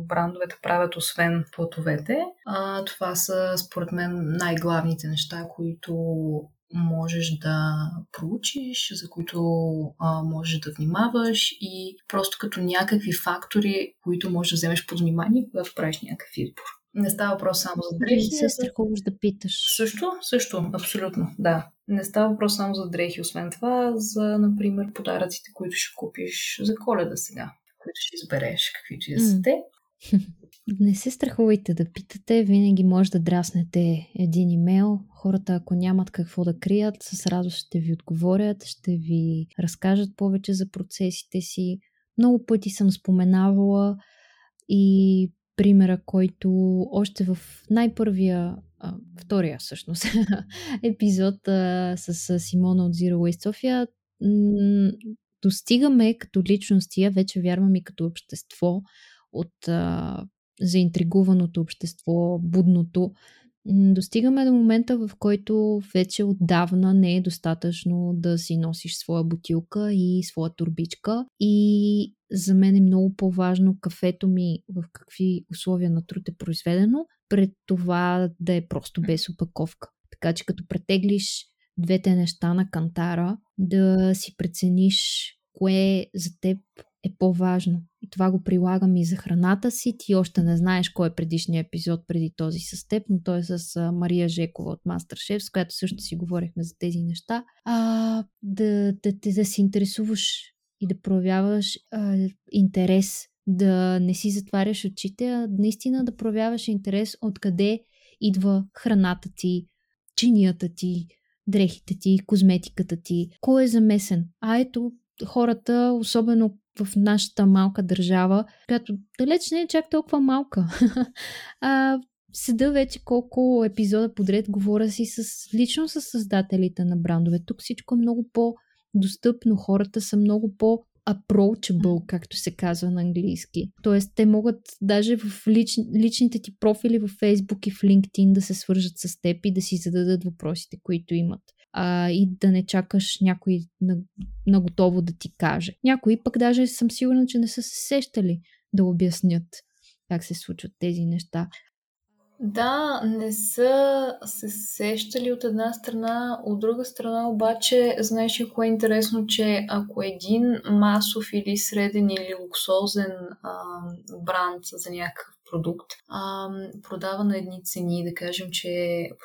Speaker 2: брандовете правят, освен платовете. А, това са, според мен, най-главните неща, които можеш да проучиш, за които а, можеш да внимаваш и просто като някакви фактори, които можеш да вземеш под внимание, когато правиш някакъв избор. Не става въпрос само за дрехи.
Speaker 1: Се страхуваш да питаш.
Speaker 2: Също, също, абсолютно, да. Не става въпрос само за дрехи, освен това, за, например, подаръците, които ще купиш за коледа сега които ще избереш, каквито и да са те.
Speaker 1: Не се страхувайте да питате, винаги може да драснете един имейл. Хората, ако нямат какво да крият, с радост ще ви отговорят, ще ви разкажат повече за процесите си. Много пъти съм споменавала и примера, който още в най-първия, а, втория всъщност, епизод а, с Симона от Zero Waste София, достигаме като личности, а вече вярвам и като общество, от а, заинтригуваното общество, будното, достигаме до момента, в който вече отдавна не е достатъчно да си носиш своя бутилка и своя турбичка. И за мен е много по-важно кафето ми в какви условия на труд е произведено, пред това да е просто без опаковка. Така че като претеглиш двете неща на кантара, да си прецениш кое за теб е по-важно. Това го прилагам и за храната си. Ти още не знаеш кой е предишният епизод преди този с теб, но той е с Мария Жекова от Masterchef, с която също си говорихме за тези неща. А, да, да, да, да се интересуваш и да проявяваш а, интерес, да не си затваряш очите, а наистина да проявяваш интерес откъде идва храната ти, чинията ти, дрехите ти, козметиката ти, кой е замесен. А ето, хората, особено в нашата малка държава, която далеч не е чак толкова малка. а, седа вече колко епизода подред говоря си с, лично с създателите на брандове. Тук всичко е много по-достъпно, хората са много по- approachable, както се казва на английски. Тоест, те могат даже в лич, личните ти профили в Facebook и в LinkedIn да се свържат с теб и да си зададат въпросите, които имат а, и да не чакаш някой на, на готово да ти каже. Някои пък даже съм сигурна, че не са се сещали да обяснят как се случват тези неща.
Speaker 2: Да, не са се сещали от една страна, от друга страна обаче, знаеш ли кое е интересно, че ако един масов или среден или луксозен а, бранд за някакъв продукт, а, продава на едни цени, да кажем, че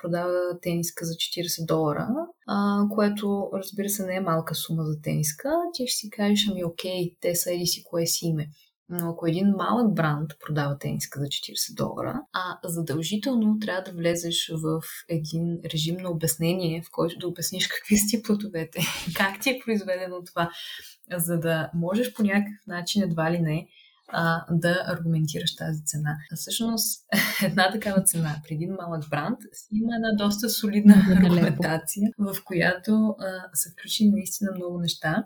Speaker 2: продава тениска за 40 долара, а, което разбира се не е малка сума за тениска, ти ще си кажеш, ами окей, те са еди си кое си име. Но ако един малък бранд продава тениска за 40 долара, а задължително трябва да влезеш в един режим на обяснение, в който да обясниш какви са ти плодовете, как ти е произведено това, за да можеш по някакъв начин, едва ли не, а, да аргументираш тази цена. А всъщност една такава цена при един малък бранд има една доста солидна аргументация, в която а, са включени наистина много неща.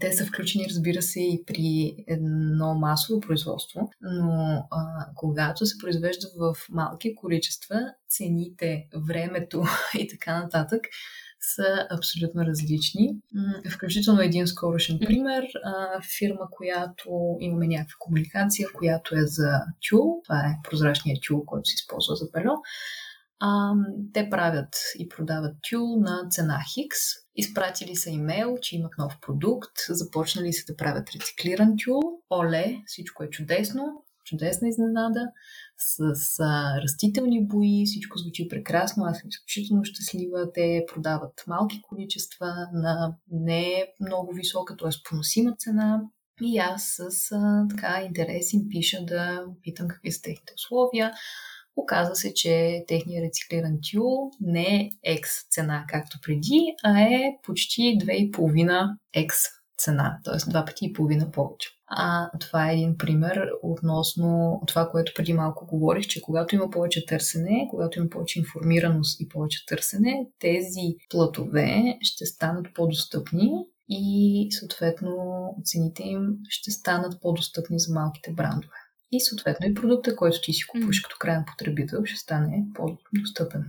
Speaker 2: Те са включени, разбира се, и при едно масово производство, но а, когато се произвежда в малки количества, цените, времето и така нататък са абсолютно различни. Включително един скорошен пример. Фирма, която имаме някаква комуникация, която е за тюл. Това е прозрачният тюл, който се използва за бельо. А, те правят и продават тюл на цена Хикс. Изпратили са имейл, че имат нов продукт, започнали са да правят рециклиран тюл. Оле, всичко е чудесно, чудесна изненада с, с растителни бои, всичко звучи прекрасно, аз съм изключително щастлива. Те продават малки количества на не много висока, т.е. поносима цена. И аз с а, така интерес им пиша да питам какви са техните условия. Оказва се, че техният рециклиран тюл не е екс цена, както преди, а е почти 2,5 екс цена, т.е. два пъти и половина повече. А, това е един пример относно това, което преди малко говорих, че когато има повече търсене, когато има повече информираност и повече търсене, тези платове ще станат по-достъпни и съответно цените им ще станат по-достъпни за малките брандове. И съответно и продукта, който ти си купуваш като крайен потребител, ще стане по-достъпен.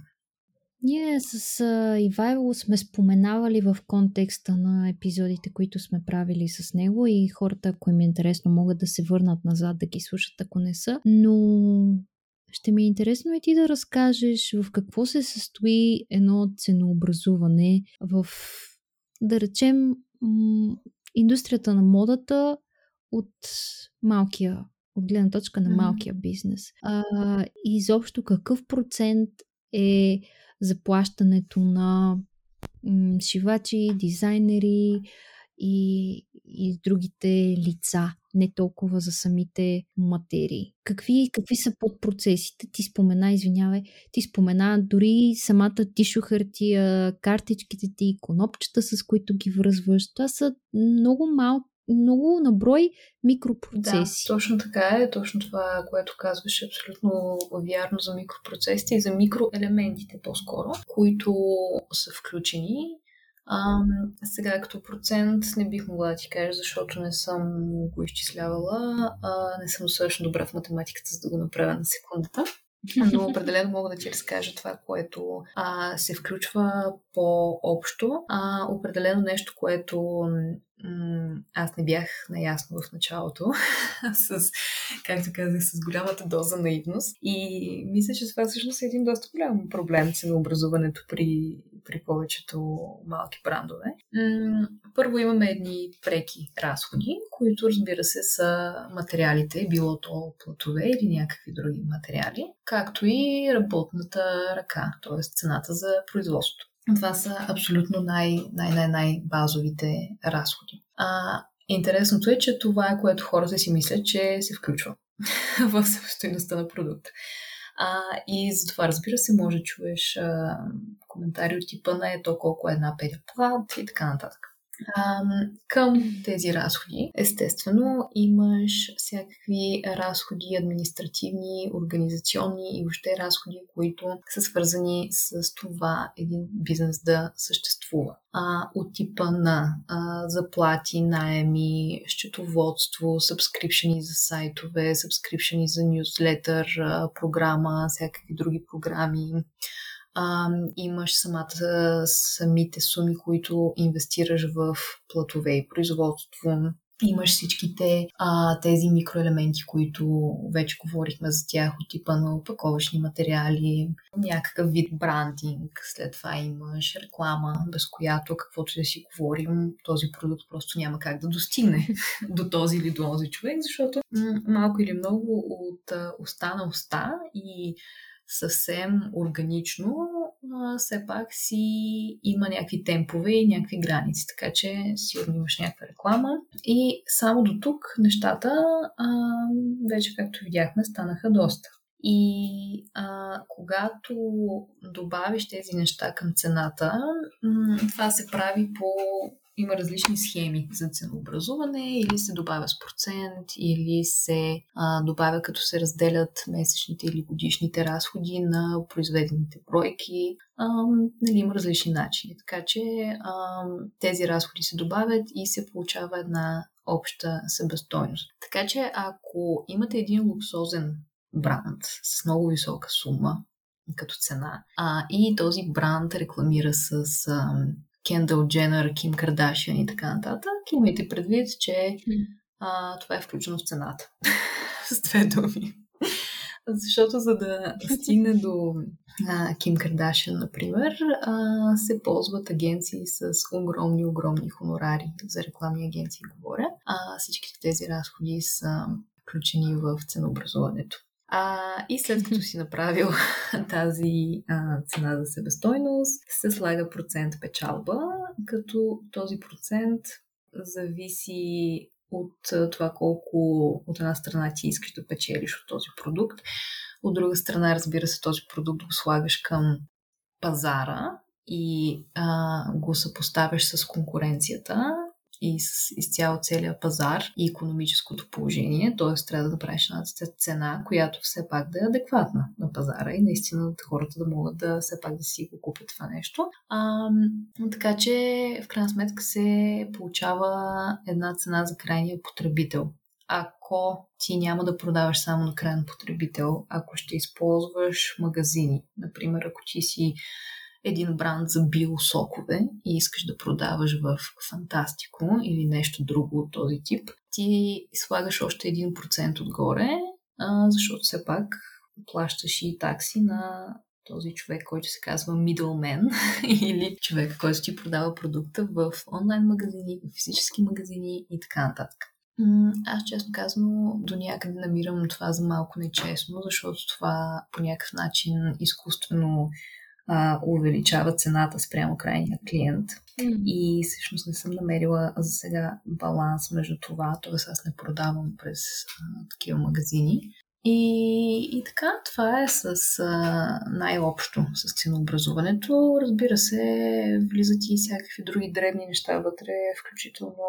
Speaker 1: Ние с Ивайло сме споменавали в контекста на епизодите, които сме правили с него и хората, ако им е интересно, могат да се върнат назад да ги слушат, ако не са. Но ще ми е интересно и ти да разкажеш в какво се състои едно ценообразуване в, да речем, индустрията на модата от малкия от гледна точка на малкия бизнес. А, изобщо какъв процент е заплащането на м- шивачи, дизайнери и, и другите лица, не толкова за самите материи. Какви, какви са подпроцесите? Ти спомена, извинявай, ти спомена дори самата тишо хартия, картичките ти, конопчета, с които ги връзваш. Това са много малки много наброй микропроцеси.
Speaker 2: Да, точно така е. Точно това, което казваш, е абсолютно вярно за микропроцесите и за микроелементите по-скоро, които са включени. А, сега като процент не бих могла да ти кажа, защото не съм го изчислявала. А, не съм достатъчно добра в математиката, за да го направя на секундата. Но определено мога да ти разкажа това, което а, се включва по-общо. А, определено нещо, което аз не бях наясно в началото, с, както казах, с голямата доза наивност. И мисля, че това всъщност е един доста голям проблем ценообразуването при, при повечето малки брандове. Първо имаме едни преки разходи, които разбира се са материалите, било то платове или някакви други материали, както и работната ръка, т.е. цената за производството. Това са абсолютно най- най- разходи. А, интересното е, че това е което хората си мислят, че се включва в себестоиността на продукта. А, и за това, разбира се, може да чуеш а, коментари от типа на ето колко е една переплат и така нататък. Към тези разходи, естествено, имаш всякакви разходи, административни, организационни и въобще разходи, които са свързани с това един бизнес да съществува. А, от типа на а, заплати, найеми, счетоводство, сабскрипшени за сайтове, сабскрипшени за нюзлетър, програма, всякакви други програми, а, имаш самата, самите суми, които инвестираш в платове и производство, имаш всичките а, тези микроелементи, които вече говорихме за тях от типа на опаковъчни материали, някакъв вид брандинг, след това имаш реклама, без която каквото да си говорим, този продукт просто няма как да достигне до този или до този човек, защото м- малко или много от на уста и съвсем органично, а, все пак си има някакви темпове и някакви граници, така че сигурно имаш някаква реклама. И само до тук нещата, а, вече както видяхме, станаха доста. И а, когато добавиш тези неща към цената, това се прави по има различни схеми за ценообразуване, или се добавя с процент, или се а, добавя като се разделят месечните или годишните разходи на произведените бройки. А, нали, има различни начини. Така че а, тези разходи се добавят и се получава една обща себестойност. Така че ако имате един луксозен бранд с много висока сума като цена, а, и този бранд рекламира с а, Кендъл Дженър, Ким Кардашиан и така нататък, имайте предвид, че а, това е включено в цената. С две думи. Защото за да стигне до а, Ким Кардашиан, например, а, се ползват агенции с огромни, огромни хонорари за рекламни агенции, говоря. А всичките тези разходи са включени в ценообразуването. А, и след като си направил тази а, цена за себестойност, се слага процент печалба, като този процент зависи от това колко от една страна ти искаш да печелиш от този продукт. От друга страна, разбира се, този продукт го слагаш към пазара и а, го съпоставяш с конкуренцията и с изцяло целия пазар и економическото положение, т.е. трябва да направиш една цена, която все пак да е адекватна на пазара и наистина хората да могат да все пак да си го купят това нещо. А, така че в крайна сметка се получава една цена за крайния потребител ако ти няма да продаваш само на крайен потребител, ако ще използваш магазини. Например, ако ти си един бранд за биосокове и искаш да продаваш в Фантастико или нещо друго от този тип, ти слагаш още 1% отгоре, а, защото все пак плащаш и такси на този човек, който се казва middleman или човек, който ти продава продукта в онлайн магазини, в физически магазини и така нататък. Аз честно казано до някъде намирам това за малко нечестно, защото това по някакъв начин изкуствено а, увеличава цената спрямо крайния клиент. Mm. И всъщност не съм намерила за сега баланс между това, т.е. аз не продавам през а, такива магазини. И, и така, това е с а, най-общо с ценообразуването. Разбира се, влизат и всякакви други древни неща вътре, включително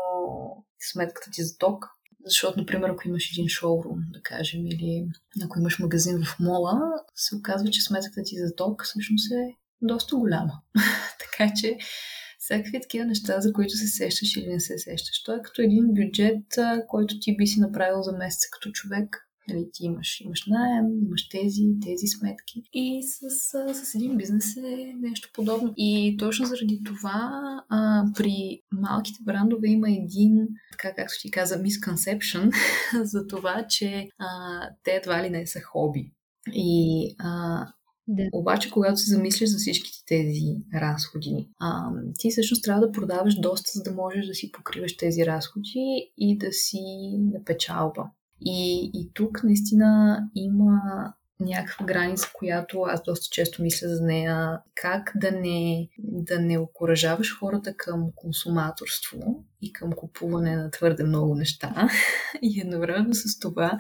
Speaker 2: сметката ти за ток. Защото, например, ако имаш един шоурум, да кажем, или ако имаш магазин в мола, се оказва, че сметката ти за ток всъщност е доста голяма. така че всякакви такива неща, за които се сещаш или не се сещаш. Той е като един бюджет, който ти би си направил за месеца като човек, Нали, ти имаш, имаш найем, имаш тези, тези сметки. И с, с, с един бизнес е нещо подобно. И точно заради това а, при малките брандове има един, така както ти каза, misconception за това, че а, те едва ли не са хоби. И а, да. Обаче, когато се замислиш за всичките тези разходи, а, ти всъщност трябва да продаваш доста, за да можеш да си покриваш тези разходи и да си на печалба. И, и тук наистина има някаква граница, която аз доста често мисля за нея, как да не, да не окоръжаваш хората към консуматорство и към купуване на твърде много неща и едновременно с това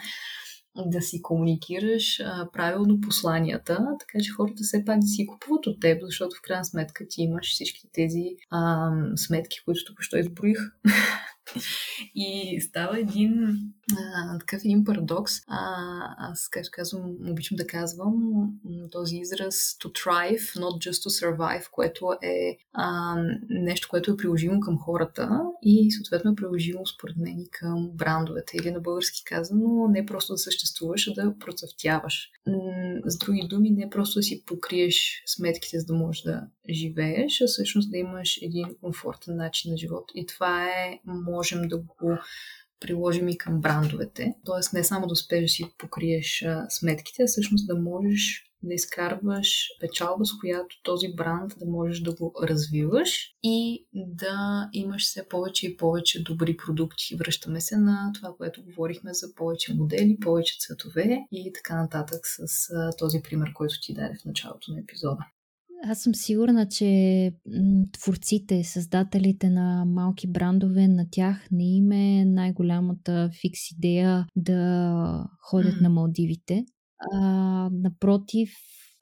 Speaker 2: да си комуникираш а, правилно посланията, така че хората все пак да си купуват от теб, защото в крайна сметка ти имаш всички тези а, сметки, които тук що изброих. И става един а, такъв един парадокс. А, аз, както казвам, обичам да казвам този израз to thrive, not just to survive, което е а, нещо, което е приложимо към хората и съответно е приложимо според мен и към брандовете. Или на български казано, не просто да съществуваш, а да процъфтяваш. С други думи, не просто да си покриеш сметките, за да можеш да живееш, а всъщност да имаш един комфортен начин на живот. И това е, можем да го приложим и към брандовете. Тоест не само да успееш да си покриеш сметките, а всъщност да можеш да изкарваш печалба, с която този бранд да можеш да го развиваш и да имаш все повече и повече добри продукти. Връщаме се на това, което говорихме за повече модели, повече цветове и така нататък с този пример, който ти даде в началото на епизода.
Speaker 1: Аз съм сигурна, че творците, създателите на малки брандове, на тях не им е най-голямата фикс идея да ходят mm. на Малдивите. А, напротив,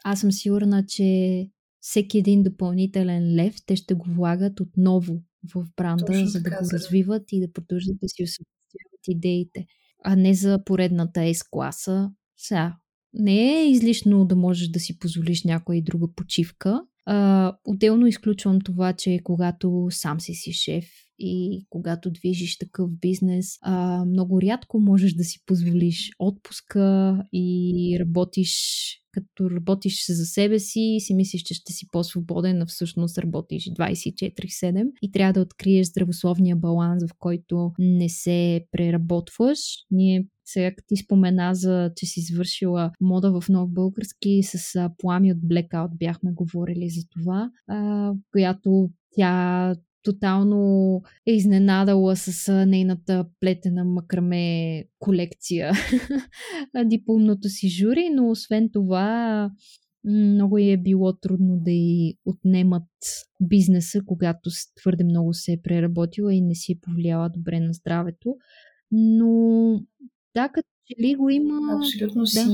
Speaker 1: аз съм сигурна, че всеки един допълнителен лев те ще го влагат отново в бранда, Точно за да го развиват и да продължат да си осъществяват идеите, а не за поредната S-класа. Сега, не е излишно да можеш да си позволиш някоя и друга почивка. А, отделно изключвам това, че когато сам си си шеф и когато движиш такъв бизнес, а, много рядко можеш да си позволиш отпуска и работиш като работиш за себе си и си мислиш, че ще си по-свободен, а всъщност работиш 24-7 и трябва да откриеш здравословния баланс, в който не се преработваш. Ние сега ти спомена за, че си извършила мода в нов български с Плами от Blackout бяхме говорили за това, а, която тя тотално е изненадала с нейната плетена макраме колекция дипломното си жури, но освен това много е било трудно да й отнемат бизнеса, когато твърде много се е преработила и не си е повлияла добре на здравето. Но да, като че ли го има...
Speaker 2: Абсолютно да. си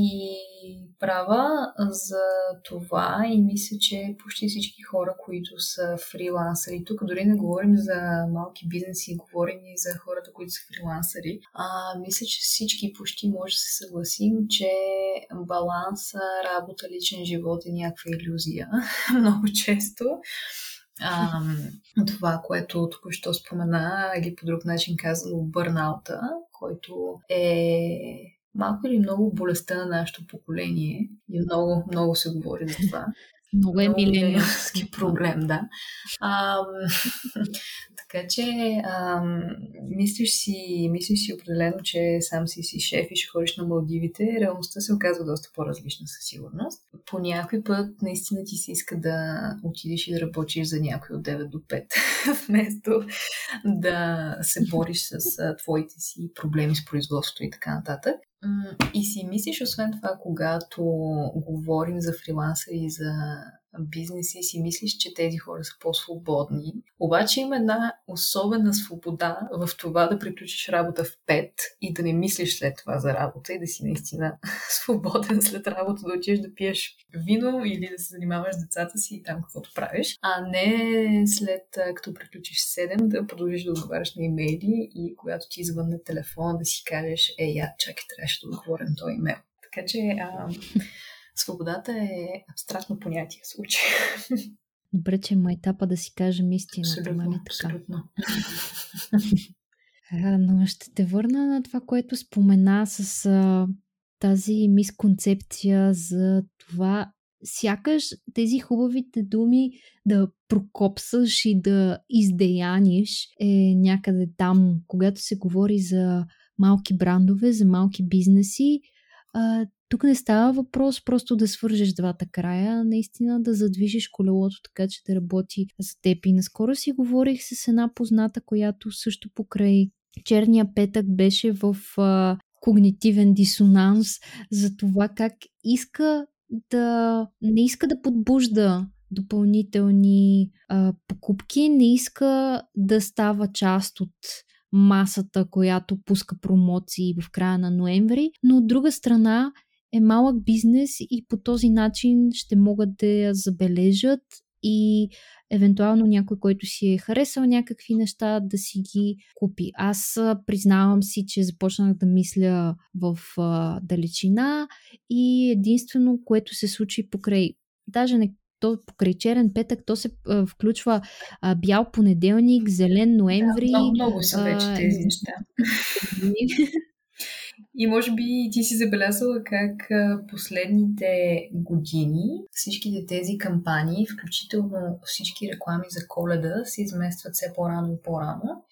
Speaker 2: права за това и мисля, че почти всички хора, които са фрилансъри, тук дори не говорим за малки бизнеси, говорим и за хората, които са фрилансъри, а, мисля, че всички почти може да се съгласим, че баланса, работа, личен живот е някаква иллюзия много често. А, това, което току-що спомена, или по друг начин казано, бърнаута, който е малко или много болестта на нашето поколение. И много, много се говори за това.
Speaker 1: Много е милениалски
Speaker 2: проблем, да. А, така че а, мислиш, си, мислиш си определено, че сам си си шеф и ще ходиш на Малдивите. Реалността се оказва доста по-различна със сигурност. По някой път наистина ти се иска да отидеш и да работиш за някой от 9 до 5, вместо да се бориш с а, твоите си проблеми с производството и така нататък. И си мислиш, освен това, когато говорим за фриланса и за бизнес и си мислиш, че тези хора са по-свободни. Обаче има една особена свобода в това да приключиш работа в 5 и да не мислиш след това за работа и да си наистина свободен след работа, да отидеш да пиеш вино или да се занимаваш с децата си и там каквото правиш, а не след като приключиш 7 да продължиш да отговаряш на имейли и когато ти звънне телефон да си кажеш, е, я, чакай, трябваше да отговоря на този имейл. Така че а, свободата е абстрактно понятие в случая.
Speaker 1: Добре, че има етапа да си кажем истината.
Speaker 2: Абсолютно, нали така? абсолютно.
Speaker 1: А, но ще те върна на това, което спомена с а, тази мисконцепция за това сякаш тези хубавите думи да прокопсаш и да издеяниш е някъде там, когато се говори за малки брандове, за малки бизнеси. А, тук не става въпрос просто да свържеш двата края, наистина да задвижиш колелото така, че да работи за теб. И наскоро си говорих с една позната, която също покрай черния петък беше в а, когнитивен дисонанс за това как иска да не иска да подбужда допълнителни а, покупки, не иска да става част от масата, която пуска промоции в края на ноември, но от друга страна е малък бизнес и по този начин ще могат да я забележат и евентуално някой, който си е харесал някакви неща, да си ги купи. Аз признавам си, че започнах да мисля в а, далечина и единствено, което се случи покрай, даже не то покрай черен петък, то се а, включва а, бял понеделник, зелен ноември. Да,
Speaker 2: много, много са вече тези неща. И може би ти си забелязала как последните години всичките тези кампании, включително всички реклами за коледа, се изместват все по-рано и по-рано.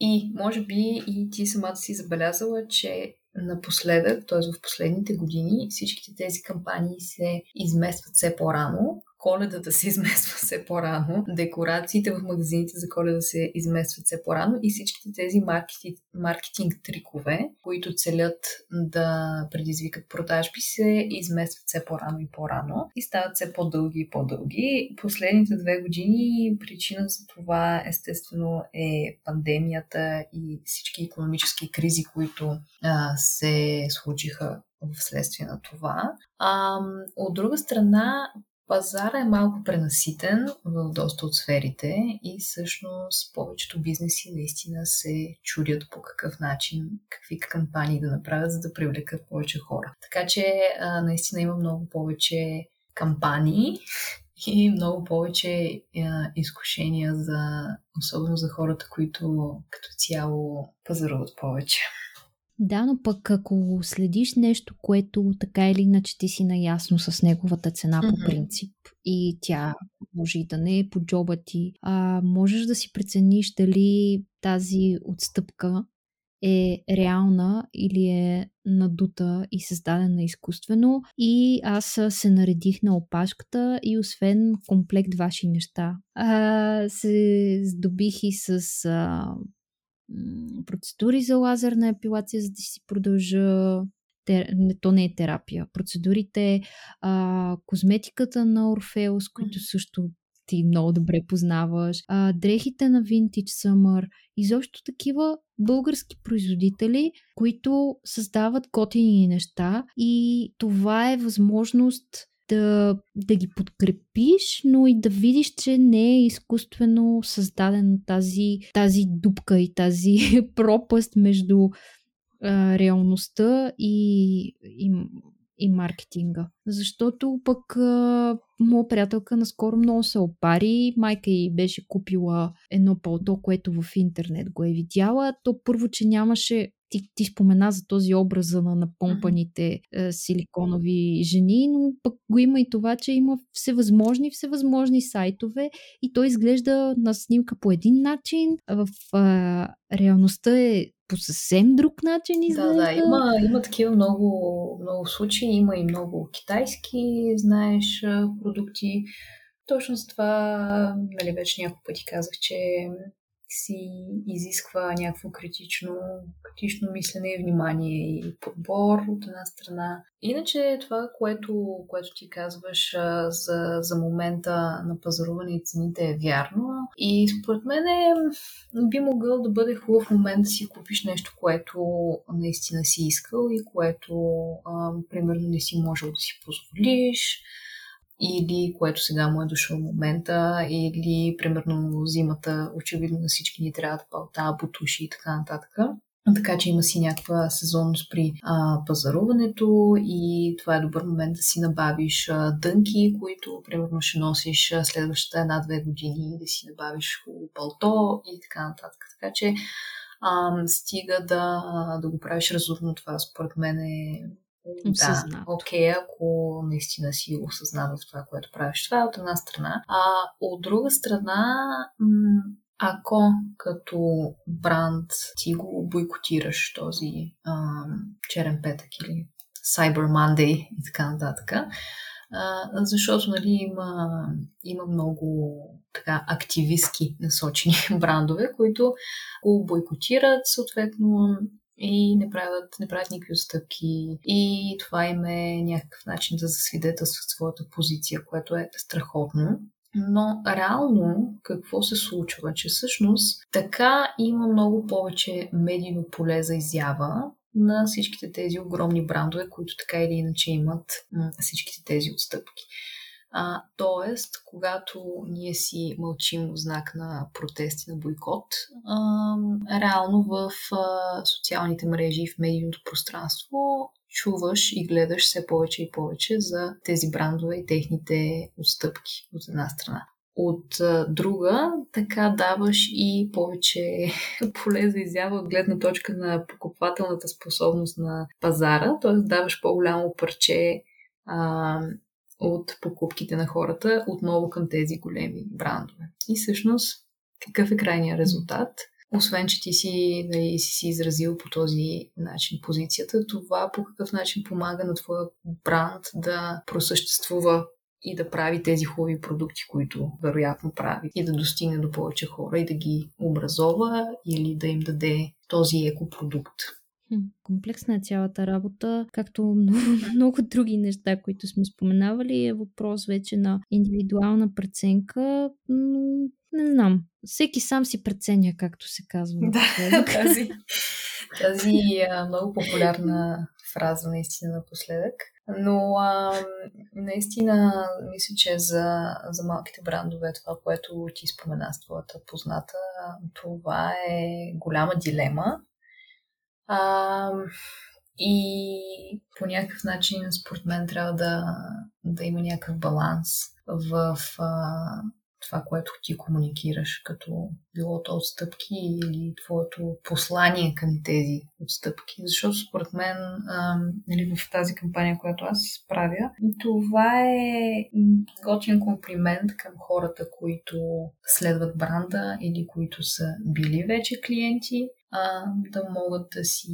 Speaker 2: И може би и ти самата си забелязала, че напоследък, т.е. в последните години, всичките тези кампании се изместват все по-рано, коледата се измества все по-рано, декорациите в магазините за коледа се изместват все по-рано и всичките тези маркетинг, маркетинг трикове, които целят да предизвикат продажби, се изместват все по-рано и по-рано и стават все по-дълги и по-дълги. Последните две години причина за това естествено е пандемията и всички економически кризи, които а, се случиха вследствие на това. А, от друга страна, Пазара е малко пренаситен в доста от сферите и всъщност повечето бизнеси наистина се чудят по какъв начин, какви кампании да направят, за да привлекат повече хора. Така че наистина има много повече кампании и много повече изкушения за, особено за хората, които като цяло пазаруват повече.
Speaker 1: Да, но пък ако следиш нещо, което така или иначе ти си наясно с неговата цена mm-hmm. по принцип и тя може и да не е по джоба ти, а можеш да си прецениш дали тази отстъпка е реална или е надута и създадена изкуствено. И аз се наредих на опашката и освен комплект ваши неща, а, се здобих и с а, процедури за лазерна епилация, за да си продължа не, то не е терапия. Процедурите, а, козметиката на Орфеус, които също ти много добре познаваш, а, дрехите на Vintage Summer, изобщо такива български производители, които създават готини неща и това е възможност да, да ги подкрепиш, но и да видиш, че не е изкуствено създадено тази, тази дупка и тази пропаст между а, реалността и, и, и маркетинга. Защото пък а, моя приятелка наскоро много се опари. Майка й беше купила едно палто, което в интернет го е видяла. То първо, че нямаше ти, ти спомена за този образ на напомпаните е, силиконови жени, но пък го има и това, че има всевъзможни, всевъзможни сайтове и той изглежда на снимка по един начин, а в е, реалността е по съвсем друг начин изглежда.
Speaker 2: Да, да, има, има такива много, много случаи, има и много китайски, знаеш, продукти. Точно с това, нали, вече няколко пъти казах, че си изисква някакво критично, критично мислене и внимание и подбор от една страна. Иначе това, което, което ти казваш за, за момента на пазаруване и цените е вярно. И според мен е, би могъл да бъде хубав момент да си купиш нещо, което наистина си искал и което, а, примерно, не си можел да си позволиш или което сега му е дошъл момента, или примерно зимата, очевидно на всички ни трябва да палта, бутуши и така нататък. Така че има си някаква сезонност при а, пазаруването и това е добър момент да си набавиш а, дънки, които примерно ще носиш а, следващата една-две години, да си набавиш хубаво палто и така нататък. Така че а, стига да, да го правиш разумно, това според мен е да, окей, okay, ако наистина си осъзнава в това, което правиш. Това е от една страна. А от друга страна, ако като бранд ти го бойкотираш този а, черен петък или Cyber Monday и така нататък, а, защото нали, има, има много така активистки насочени брандове, които го бойкотират, съответно и не правят, не правят никакви отстъпки. И това им е някакъв начин да засвидетелстват своята позиция, което е страхотно. Но реално какво се случва? Че всъщност така има много повече медийно поле за изява на всичките тези огромни брандове, които така или иначе имат всичките тези отстъпки. А, тоест, когато ние си мълчим в знак на протести, на бойкот, а, реално в а, социалните мрежи и в медийното пространство чуваш и гледаш все повече и повече за тези брандове и техните отстъпки от една страна. От друга, така даваш и повече поле за изява от гледна точка на покупателната способност на пазара, т.е. даваш по-голямо парче а, от покупките на хората отново към тези големи брандове. И всъщност, какъв е крайният резултат? Освен, че ти си, нали, си, си изразил по този начин позицията, това по какъв начин помага на твоя бранд да просъществува и да прави тези хубави продукти, които вероятно прави, и да достигне до повече хора и да ги образова или да им даде този екопродукт.
Speaker 1: Комплексна е цялата работа, както много, много други неща, които сме споменавали. Е въпрос вече на индивидуална преценка, но не знам. Всеки сам си преценя, както се казва.
Speaker 2: Да, тази, тази а, много популярна фраза наистина напоследък. Но а, наистина мисля, че за, за малките брандове това, което ти спомена с твоята позната, това е голяма дилема а, и по някакъв начин, според мен, трябва да, да има някакъв баланс в а, това, което ти комуникираш, като било то отстъпки или твоето послание към тези отстъпки. Защото според мен, а, нали, в тази кампания, която аз правя, това е готин комплимент към хората, които следват бранда или които са били вече клиенти а, да могат да си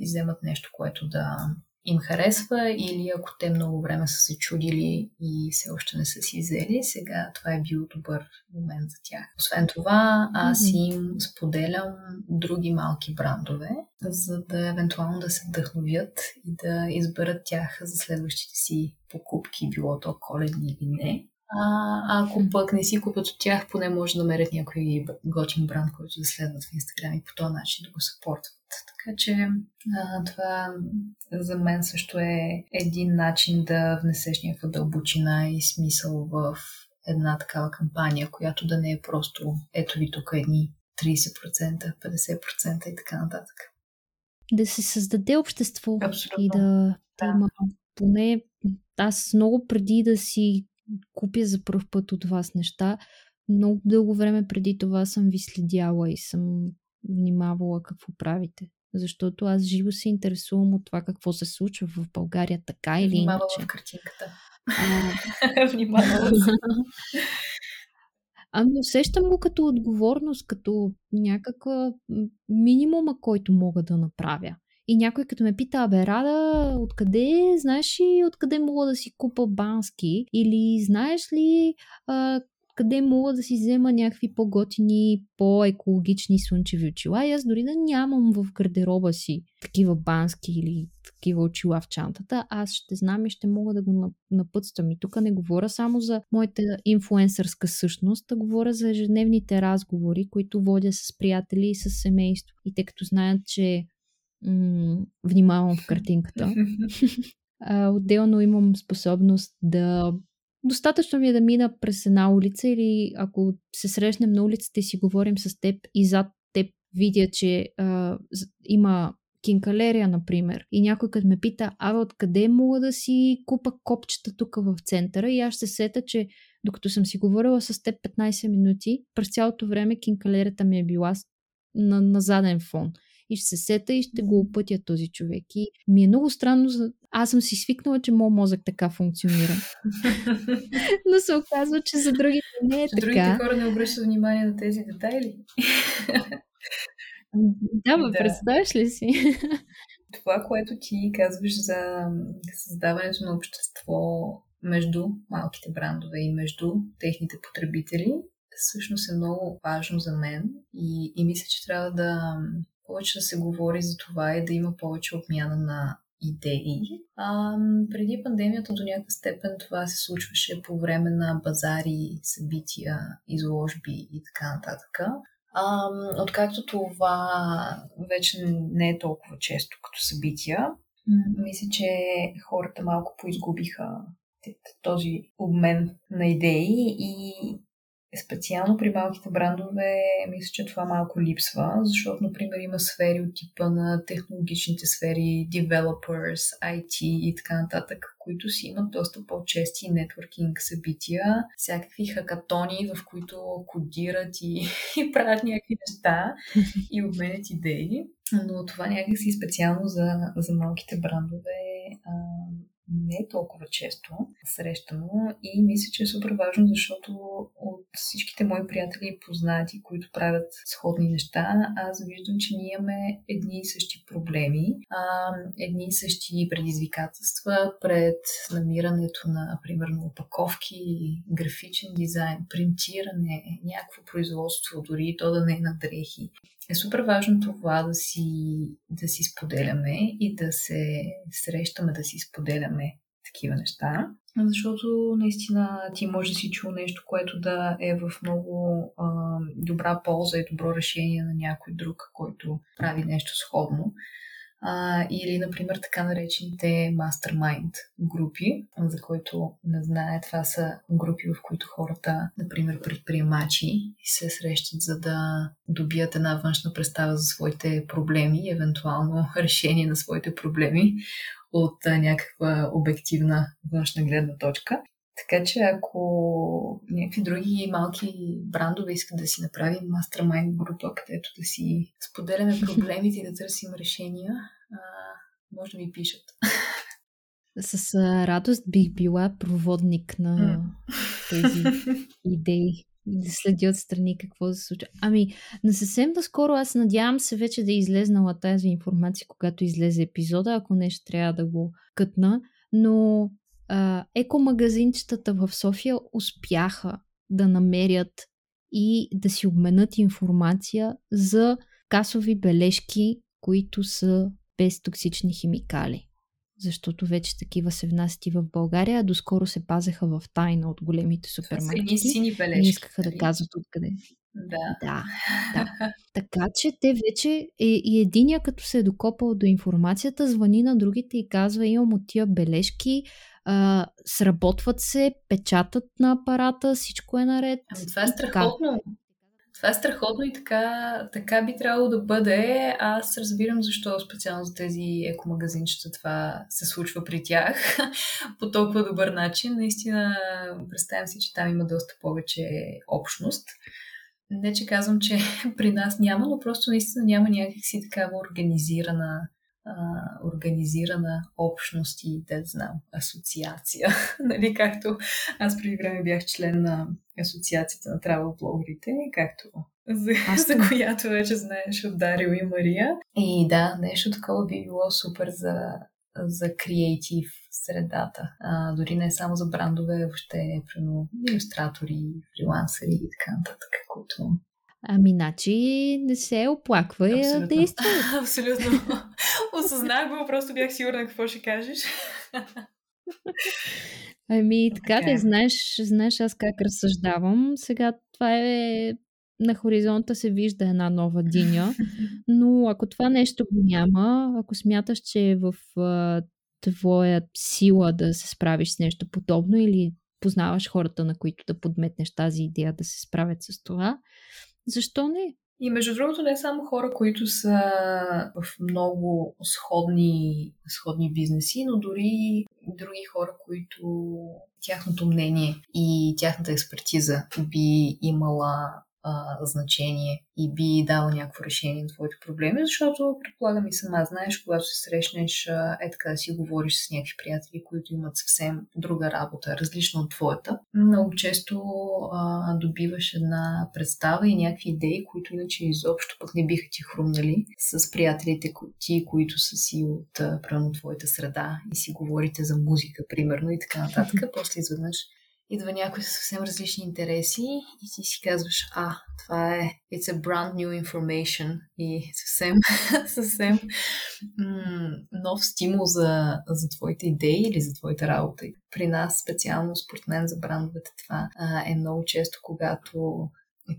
Speaker 2: вземат нещо, което да им харесва или ако те много време са се чудили и все още не са си взели, сега това е бил добър момент за тях. Освен това, аз им споделям други малки брандове, за да евентуално да се вдъхновят и да изберат тях за следващите си покупки, било то коледни или не. А, ако пък не си купят от тях, поне може да намерят някой готин бранд, който да следват в Инстаграм и по този начин да го съпортват. Така че а, това за мен също е един начин да внесеш някаква дълбочина и смисъл в една такава кампания, която да не е просто ето ви тук едни 30%, 50% и така нататък.
Speaker 1: Да се създаде общество
Speaker 2: Абсолютно.
Speaker 1: и да, да. да има поне аз много преди да си купя за първ път от вас неща, много дълго време преди това съм ви следяла и съм внимавала какво правите. Защото аз живо се интересувам от това какво се случва в България, така или
Speaker 2: Внимавала
Speaker 1: иначе.
Speaker 2: в картинката. Внимавала
Speaker 1: Ами усещам го като отговорност, като някаква минимума, който мога да направя. И някой като ме пита, абе, Рада, откъде, знаеш ли откъде мога да си купа бански? Или знаеш ли а, къде мога да си взема някакви по-готини, по-екологични слънчеви очила. И аз дори да нямам в гардероба си такива бански или такива очила в чантата, аз ще знам и ще мога да го напътствам. И тук не говоря само за моята инфуенсърска същност, а говоря за ежедневните разговори, които водя с приятели и с семейство. И те като знаят, че м- внимавам в картинката, а, отделно имам способност да Достатъчно ми е да мина през една улица или ако се срещнем на улицата и си говорим с теб и зад теб видя, че а, има кинкалерия, например, и някой като ме пита, абе, откъде мога да си купа копчета тук в центъра? и аз ще сета, че докато съм си говорила с теб 15 минути, през цялото време кинкалерията ми е била на, на заден фон и ще се сета и ще го опътя този човек. И ми е много странно. Аз съм си свикнала, че моят мозък така функционира. Но се оказва, че за другите не е
Speaker 2: така. Другите хора не обръщат внимание на тези детайли.
Speaker 1: да, да. представяш ли си?
Speaker 2: Това, което ти казваш за създаването на общество между малките брандове и между техните потребители, всъщност е много важно за мен и, и мисля, че трябва да повече да се говори за това и да има повече обмяна на идеи. А, преди пандемията до някаква степен това се случваше по време на базари, събития, изложби и така нататък. Откакто това вече не е толкова често като събития, мисля, че хората малко поизгубиха този обмен на идеи и Специално при малките брандове, мисля, че това малко липсва, защото, например, има сфери от типа на технологичните сфери, developers, IT и така нататък, които си имат доста по-чести нетворкинг събития, всякакви хакатони, в които кодират и, и правят някакви неща и обменят идеи. Но това някакси специално за, за малките брандове а, не е толкова често срещано и мисля, че е супер важно, защото от всичките мои приятели и познати, които правят сходни неща, аз виждам, че ние имаме едни и същи проблеми, а, едни и същи предизвикателства пред намирането на, примерно, опаковки, графичен дизайн, принтиране, някакво производство, дори то да не е на дрехи е супер важно това да си, да си споделяме и да се срещаме, да си споделяме такива неща. Защото наистина ти може да си чул нещо, което да е в много а, добра полза и добро решение на някой друг, който прави нещо сходно а, или, например, така наречените mastermind групи, за който не знае, това са групи, в които хората, например, предприемачи, се срещат за да добият една външна представа за своите проблеми и евентуално решение на своите проблеми от някаква обективна външна гледна точка. Така че ако някакви други малки брандове искат да си направим мастермайн група, където да си споделяме проблемите и да търсим решения, а, може да ми пишат.
Speaker 1: С радост бих била проводник на тези идеи да следи отстрани какво се случва. Ами, на съвсем доскоро аз надявам се вече да е излезнала тази информация, когато излезе епизода, ако не ще трябва да го кътна, но а, екомагазинчетата в София успяха да намерят и да си обменят информация за касови бележки, които са без токсични химикали. защото вече такива се внасят и в България, а доскоро се пазеха в тайна от големите супермаркети.
Speaker 2: Сини бележки.
Speaker 1: Не искаха да
Speaker 2: нали?
Speaker 1: казват откъде.
Speaker 2: Да.
Speaker 1: Да, да. Така че те вече е, и единия като се е докопал до информацията, звъни на другите и казва имам от тия бележки, а, сработват се, печатат на апарата, всичко е наред.
Speaker 2: Ами това е страхотно. Това е страхотно и така, така би трябвало да бъде. Аз разбирам защо специално за тези екомагазинчета това се случва при тях по толкова добър начин. Наистина, представям си, че там има доста повече общност. Не, че казвам, че при нас няма, но просто наистина няма някакси такава организирана а, организирана общност и, да знам, асоциация. нали, както аз преди време бях член на асоциацията на travel блогерите, както за, аз за която вече знаеш от Дарио и Мария. И да, нещо такова би било супер за, за креатив средата. А, дори не само за брандове, въобще, прено, иллюстратори, фрилансери и така нататък, които
Speaker 1: Ами, значи не се оплаква и действа.
Speaker 2: Абсолютно. Осъзнах го, просто бях сигурна какво ще кажеш.
Speaker 1: Ами, така да, знаеш, знаеш аз как разсъждавам. Сега това е на хоризонта се вижда една нова диня, но ако това нещо го няма, ако смяташ, че е в а, твоя сила да се справиш с нещо подобно или познаваш хората, на които да подметнеш тази идея да се справят с това, защо не?
Speaker 2: И между другото не само хора, които са в много сходни, сходни бизнеси, но дори други хора, които тяхното мнение и тяхната експертиза би имала а, значение и би дал някакво решение на твоите проблеми, защото предполагам и сама знаеш, когато се срещнеш а, е така да си говориш с някакви приятели, които имат съвсем друга работа, различна от твоята, много често а, добиваш една представа и някакви идеи, които иначе изобщо пък не биха ти хрумнали с приятелите ти, които са си от правилно твоята среда и си говорите за музика, примерно, и така нататък. После изведнъж идва някой с съвсем различни интереси и ти си казваш, а, това е it's a brand new information и съвсем, съвсем м- нов стимул за, за твоите идеи или за твоята работа. При нас, специално според мен за брандовете, това а, е много често, когато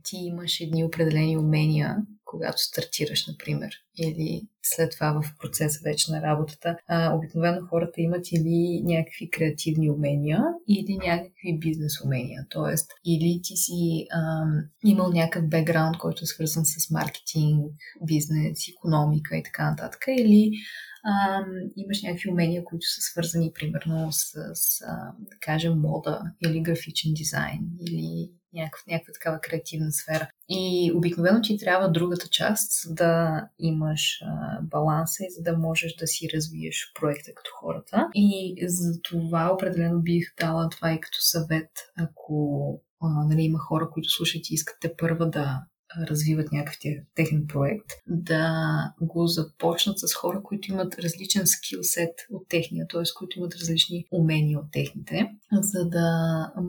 Speaker 2: ти имаш едни определени умения, когато стартираш, например, или след това в процеса вече на работата. А, обикновено хората имат или някакви креативни умения, или някакви бизнес умения. Тоест, или ти си ам, имал някакъв бекграунд, който е свързан с маркетинг, бизнес, економика и така нататък, или ам, имаш някакви умения, които са свързани, примерно, с, с да кажем, мода или графичен дизайн, или някакъв, някаква такава креативна сфера. И обикновено ти трябва другата част, да имаш а, баланса и за да можеш да си развиеш проекта като хората. И за това определено бих дала това и като съвет, ако а, нали, има хора, които слушат и искате първа да развиват някакъв техен проект, да го започнат с хора, които имат различен скилсет от техния, т.е. които имат различни умения от техните, за да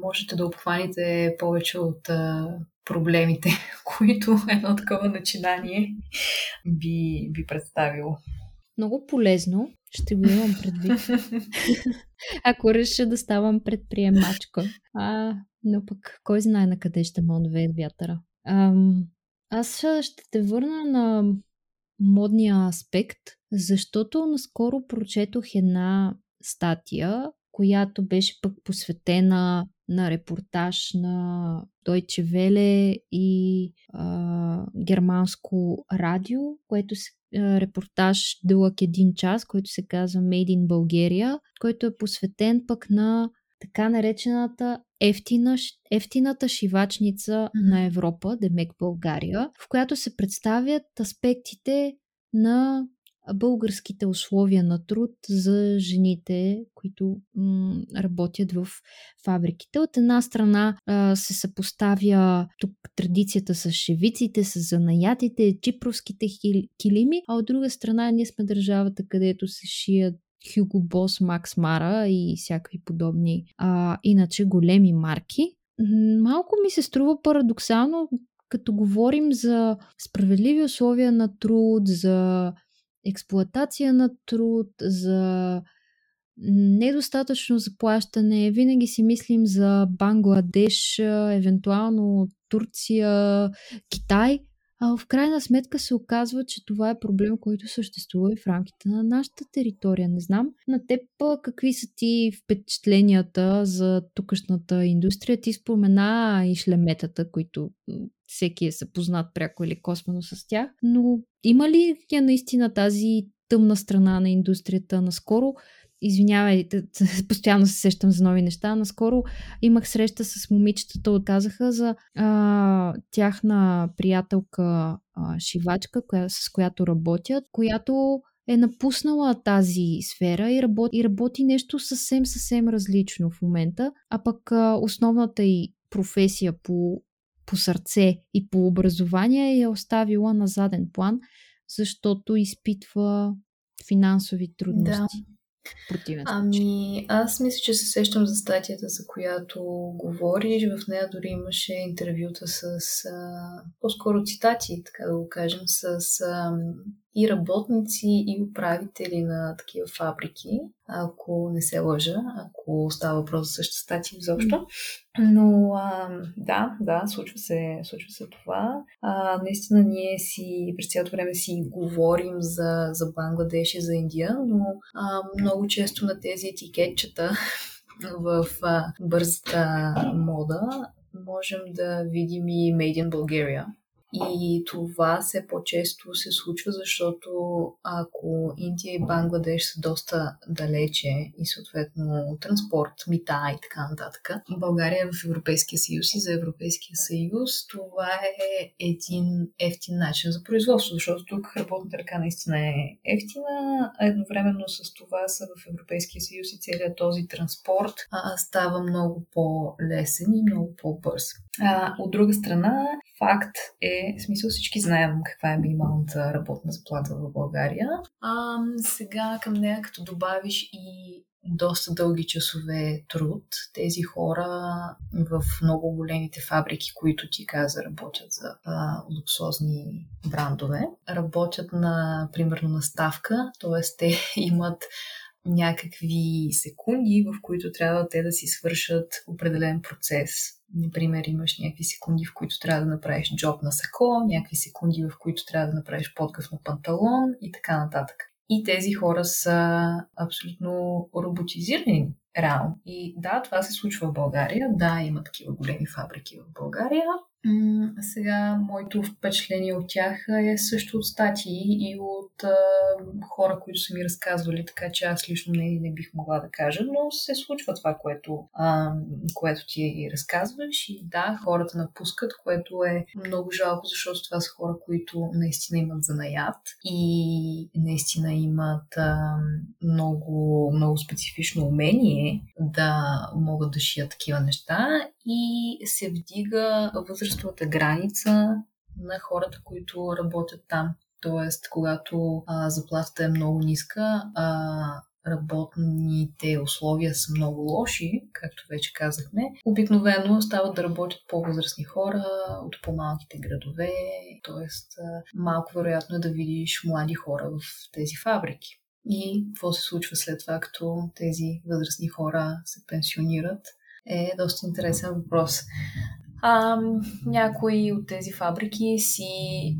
Speaker 2: можете да обхваните повече от проблемите, които едно такова начинание би, би представило.
Speaker 1: Много полезно. Ще го имам предвид. Ако реша да ставам предприемачка. А, но пък кой знае на къде ще ме отвеят вятъра. Ам, аз ще те върна на модния аспект, защото наскоро прочетох една статия, която беше пък посветена на репортаж на Deutsche Welle и а, германско радио, което се репортаж дълъг един час, който се казва Made in Bulgaria, който е посветен пък на така наречената ефтина, ефтината шивачница mm-hmm. на Европа, Демек България, в която се представят аспектите на българските условия на труд за жените, които м- работят в фабриките. От една страна а, се съпоставя тук традицията с шевиците, с занаятите, чипровските килими, а от друга страна ние сме държавата, където се шият Hugo Boss, Max Mara и всякакви подобни, а, иначе големи марки. Малко ми се струва парадоксално, като говорим за справедливи условия на труд, за експлоатация на труд, за недостатъчно заплащане, винаги си мислим за Бангладеш, евентуално Турция, Китай, а в крайна сметка се оказва, че това е проблем, който съществува и в рамките на нашата територия. Не знам на теб какви са ти впечатленията за тукашната индустрия. Ти спомена и шлеметата, които всеки е съпознат пряко или косвено с тях, но има ли я наистина тази тъмна страна на индустрията? Наскоро извинявай, постоянно се сещам за нови неща. Наскоро имах среща с момичетата, отказаха за а, тяхна приятелка а, шивачка, коя, с която работят, която е напуснала тази сфера и работи, и работи нещо съвсем, съвсем различно в момента, а пък а, основната й професия по, по сърце и по образование я оставила на заден план, защото изпитва финансови трудности. Да
Speaker 2: противен Ами, аз мисля, че се сещам за статията, за която говориш. В нея дори имаше интервюта с а, по-скоро цитати, така да го кажем, с а, и работници, и управители на такива фабрики, ако не се лъжа, ако става въпрос за същата статия изобщо. Но а, да, да, случва се, случва се това. А, наистина ние си през цялото време си говорим за, за Бангладеш и за Индия, но а, много често на тези етикетчета в а, бързата мода можем да видим и Made in Bulgaria и това все по-често се случва, защото ако Индия и Бангладеш са доста далече и съответно транспорт, мита и така нататък, България е в Европейския съюз и за Европейския съюз това е един ефтин начин за производство, защото тук работната ръка наистина е ефтина, а едновременно с това са в Европейския съюз и целият този транспорт а, става много по-лесен и много по-бърз. А, от друга страна, факт е, в смисъл всички знаем каква е минималната работна заплата в България. А, сега към нея, като добавиш и доста дълги часове труд. Тези хора в много големите фабрики, които ти каза, работят за а, луксозни брандове, работят на, примерно, на ставка, т.е. те имат някакви секунди, в които трябва те да си свършат определен процес. Например, имаш някакви секунди, в които трябва да направиш джоб на сако, някакви секунди, в които трябва да направиш подкъв на панталон и така нататък. И тези хора са абсолютно роботизирани реално. И да, това се случва в България. Да, има такива големи фабрики в България, сега, моето впечатление от тях е също от статии и от а, хора, които са ми разказвали, така че аз лично не, не бих могла да кажа, но се случва това, което, а, което ти разказваш и да, хората напускат, което е много жалко, защото това са хора, които наистина имат занаят и наистина имат а, много, много специфично умение да могат да шият такива неща и се вдига възрастовата граница на хората, които работят там. Тоест, когато а, заплатата е много ниска, а работните условия са много лоши, както вече казахме, обикновено стават да работят по-възрастни хора от по-малките градове, т.е. малко вероятно е да видиш млади хора в тези фабрики. И какво се случва след това, като тези възрастни хора се пенсионират? е доста интересен въпрос. А, някои от тези фабрики си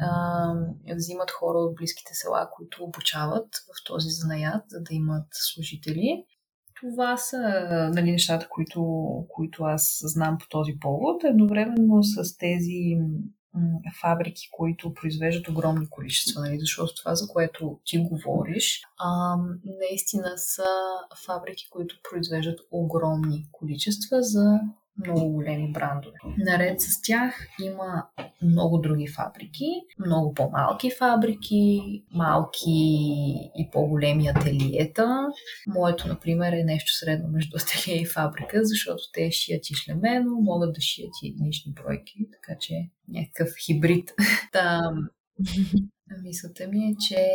Speaker 2: а, взимат хора от близките села, които обучават в този занаят, за да имат служители. Това са нали, нещата, които, които аз знам по този повод. Едновременно с тези фабрики, които произвеждат огромни количества, нали? защото това, за което ти говориш, а, наистина са фабрики, които произвеждат огромни количества за много големи брандове. Наред с тях има много други фабрики, много по-малки фабрики, малки и по-големи ателиета. Моето, например, е нещо средно между ателие и фабрика, защото те шият и шлемено, могат да шият и единични бройки, така че някакъв хибрид. Там Мисълта ми е, че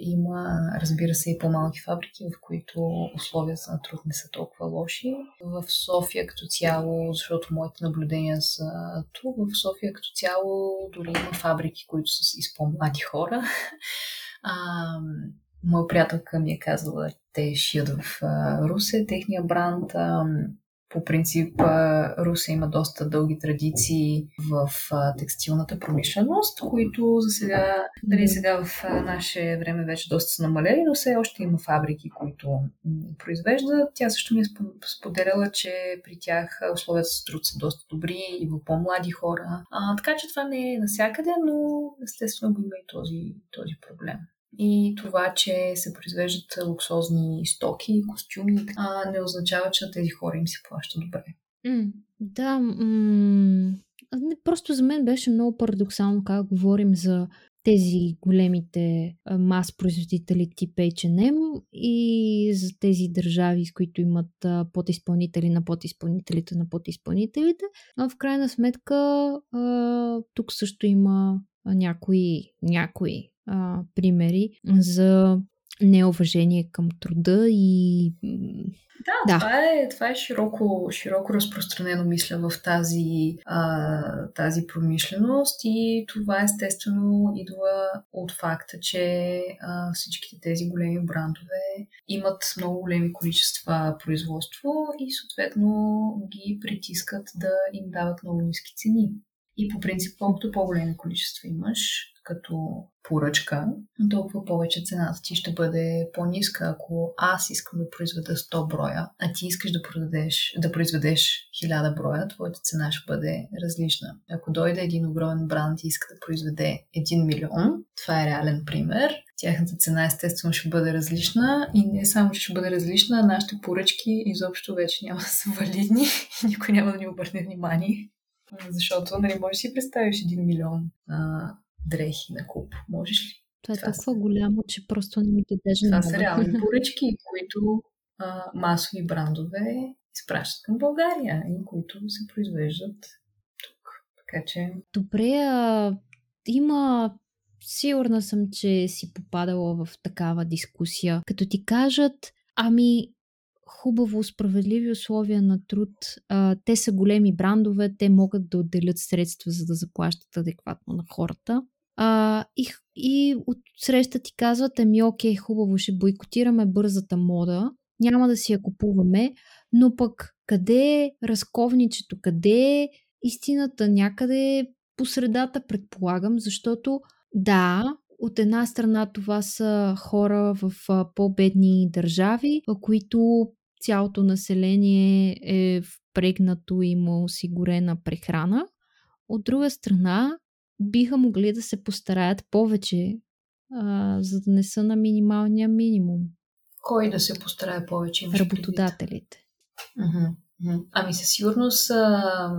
Speaker 2: има, разбира се, и по-малки фабрики, в които условията на труд не са толкова лоши. В София като цяло, защото моите наблюдения са тук, в София като цяло дори има фабрики, които са с по-млади хора. А, моя приятелка ми е казала, те шият в Русе, техния бранд. По принцип, Русе има доста дълги традиции в текстилната промишленост, които за сега, дали сега в наше време вече доста са намалели, но все още има фабрики, които произвеждат. Тя също ми е споделяла, че при тях условията за труд са доста добри и в по-млади хора. А, така че това не е насякъде, но естествено го има и този, този проблем и това, че се произвеждат луксозни стоки, костюми, а, не означава, че на тези хора им се плаща добре.
Speaker 1: Mm, да, м- просто за мен беше много парадоксално как говорим за тези големите мас производители тип H&M и за тези държави, с които имат подизпълнители на подизпълнителите на подизпълнителите. Но в крайна сметка тук също има някои, някои а, примери за неуважение към труда и...
Speaker 2: Да, да. Това, е, това е широко, широко разпространено, мисля, в тази, а, тази промишленост и това естествено идва от факта, че а, всичките тези големи брандове имат много големи количества производство и съответно ги притискат да им дават много ниски цени. И по принцип, колкото по-големи количества имаш, като поръчка, толкова повече цената ти ще бъде по-ниска. Ако аз искам да произведа 100 броя, а ти искаш да, продадеш, да произведеш 1000 броя, твоята цена ще бъде различна. Ако дойде един огромен бранд и иска да произведе 1 милион, това е реален пример, тяхната цена естествено ще бъде различна и не само, че ще бъде различна, нашите поръчки изобщо вече няма да са валидни и никой няма да ни обърне внимание. Защото, нали, можеш си представиш 1 милион а, дрехи на куп. Можеш ли?
Speaker 1: Това е това толкова са... голямо, че просто не ми дадеш
Speaker 2: Това са реални поръчки, които а, масови брандове изпращат към България и които се произвеждат тук. Така че...
Speaker 1: Добре, а, има Сигурна съм, че си попадала в такава дискусия. Като ти кажат, ами хубаво, справедливи условия на труд. А, те са големи брандове, те могат да отделят средства, за да заплащат адекватно на хората. А, и, и от среща ти казват, ами окей, хубаво, ще бойкотираме бързата мода, няма да си я купуваме, но пък къде е разковничето, къде е истината някъде по средата, предполагам, защото да, от една страна това са хора в по-бедни държави, които цялото население е впрегнато и има осигурена прехрана. От друга страна, биха могли да се постараят повече, а, за да не са на минималния минимум.
Speaker 2: Кой да се постарае повече?
Speaker 1: Работодателите.
Speaker 2: Ами със сигурност а,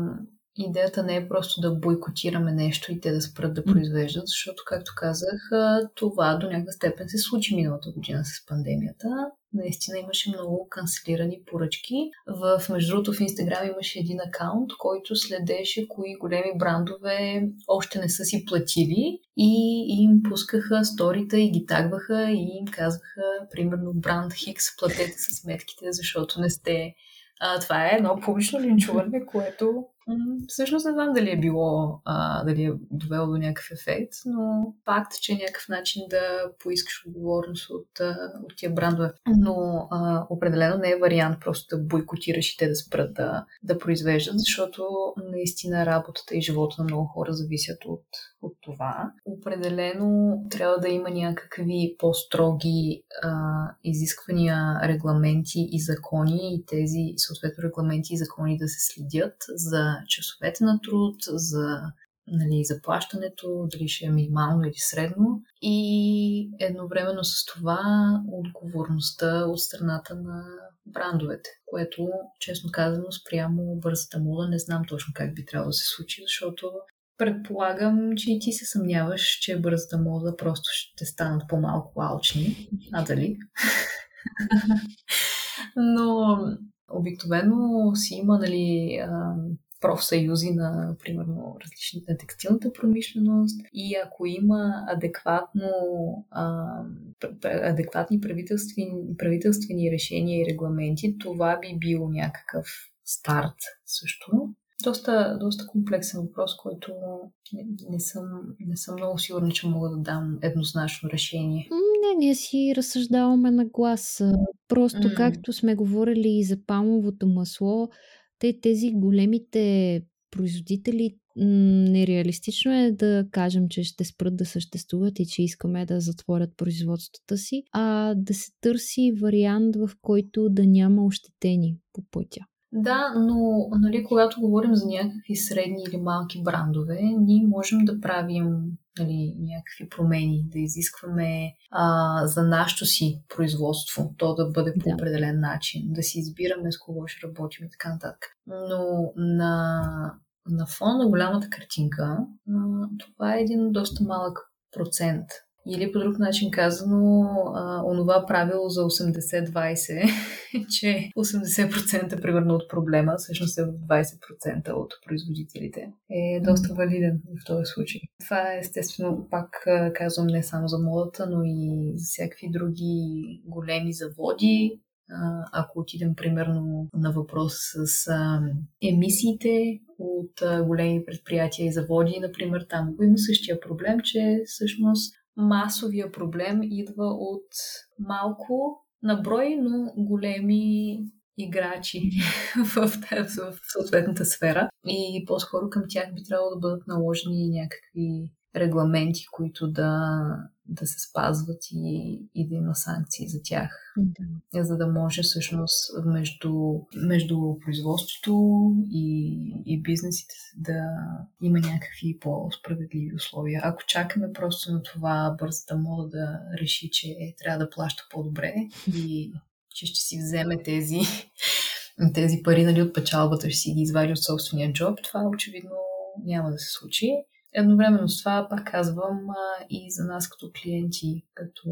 Speaker 2: идеята не е просто да бойкотираме нещо и те да спрат да произвеждат, защото, както казах, това до някаква степен се случи миналата година с пандемията. Наистина имаше много канцелирани поръчки. В, между другото, в Инстаграм имаше един акаунт, който следеше кои големи брандове още не са си платили и им пускаха сторита и ги тагваха и им казваха, примерно, бранд Хикс, платете с сметките, защото не сте а, това е едно публично линчуване, което Всъщност не знам дали е било, а, дали е довело до някакъв ефект, но факт, че е някакъв начин да поискаш отговорност от, от тия брандове. Но а, определено не е вариант просто да бойкотираш и те да спрат да, да произвеждат, защото наистина работата и живота на много хора зависят от, от това. Определено трябва да има някакви по-строги а, изисквания, регламенти и закони и тези съответно регламенти и закони да се следят за часовете на труд, за нали, заплащането, дали ще е минимално или средно. И едновременно с това отговорността от страната на брандовете, което, честно казано, спрямо бързата мода, не знам точно как би трябвало да се случи, защото предполагам, че и ти се съмняваш, че бързата мода просто ще станат по-малко алчни. А дали? Но обикновено си има, нали, профсъюзи на, примерно, различните текстилната промишленост и ако има адекватно, адекватни правителствени, правителствени решения и регламенти, това би било някакъв старт също. Доста, доста комплексен въпрос, който не, не, съм, не съм много сигурна, че мога да дам еднозначно решение.
Speaker 1: Не, ние си разсъждаваме на глас. Просто mm. както сме говорили и за палмовото масло, те тези големите производители нереалистично е да кажем, че ще спрат да съществуват и че искаме да затворят производството си, а да се търси вариант, в който да няма ощетени по пътя.
Speaker 2: Да, но нали, когато говорим за някакви средни или малки брандове, ние можем да правим нали, някакви промени, да изискваме а, за нашето си производство, то да бъде по да. определен начин, да си избираме с кого ще работим и така нататък. Но на, на фона на голямата картинка, а, това е един доста малък процент или по друг начин казано, а, онова правило за 80-20, че 80% примерно от проблема, всъщност е в 20% от производителите, е доста валиден в този случай. Това е естествено, пак казвам, не само за модата, но и за всякакви други големи заводи, ако отидем примерно на въпрос с а, емисиите от а, големи предприятия и заводи, например, там го има същия проблем, че всъщност масовия проблем идва от малко на брой, но големи играчи в, в съответната сфера. И по-скоро към тях би трябвало да бъдат наложени някакви регламенти, които да, да се спазват и, и да има санкции за тях. Да. За да може всъщност между, между производството и, и бизнесите да има някакви по-справедливи условия. Ако чакаме просто на това бързата мода да реши, че е, трябва да плаща по-добре и че ще си вземе тези, тези пари нали, от печалбата, ще си ги извади от собствения джоб, това очевидно няма да се случи. Едновременно с това, пак казвам, а, и за нас като клиенти, като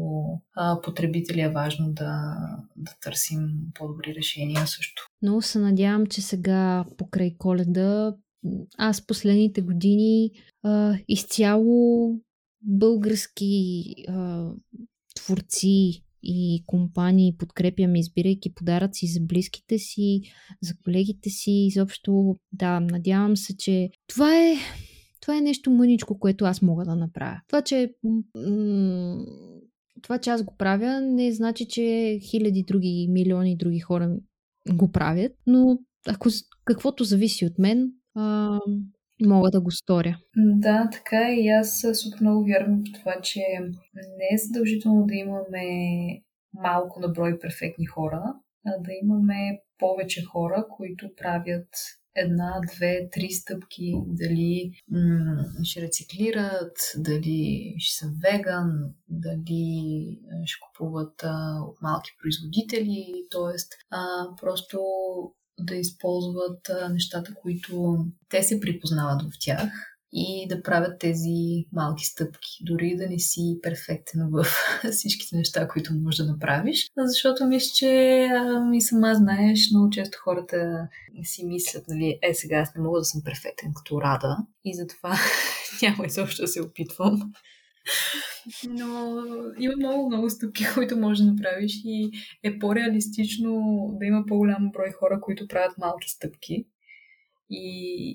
Speaker 2: а, потребители е важно да, да търсим по-добри решения също.
Speaker 1: Много се надявам, че сега покрай коледа аз последните години а, изцяло български а, творци и компании подкрепяме, избирайки подаръци за близките си, за колегите си. Изобщо, да, надявам се, че това е това е нещо мъничко, което аз мога да направя. Това, че това, че аз го правя, не значи, че хиляди други, милиони други хора го правят, но ако каквото зависи от мен, а, мога да го сторя.
Speaker 2: Да, така е. и аз супер много вярвам в това, че не е задължително да имаме малко на брой перфектни хора, а да имаме повече хора, които правят една, две, три стъпки, дали м- ще рециклират, дали ще са веган, дали ще купуват а, от малки производители, т.е. просто да използват а, нещата, които те се припознават в тях и да правят тези малки стъпки, дори да не си перфектен в всичките неща, които можеш да направиш. Защото мисля, че ми сама знаеш, много често хората си мислят, нали, е сега аз не мога да съм перфектен като рада и затова няма изобщо да се опитвам. Но има много, много стъпки, които можеш да направиш и е по-реалистично да има по-голям брой хора, които правят малки стъпки и,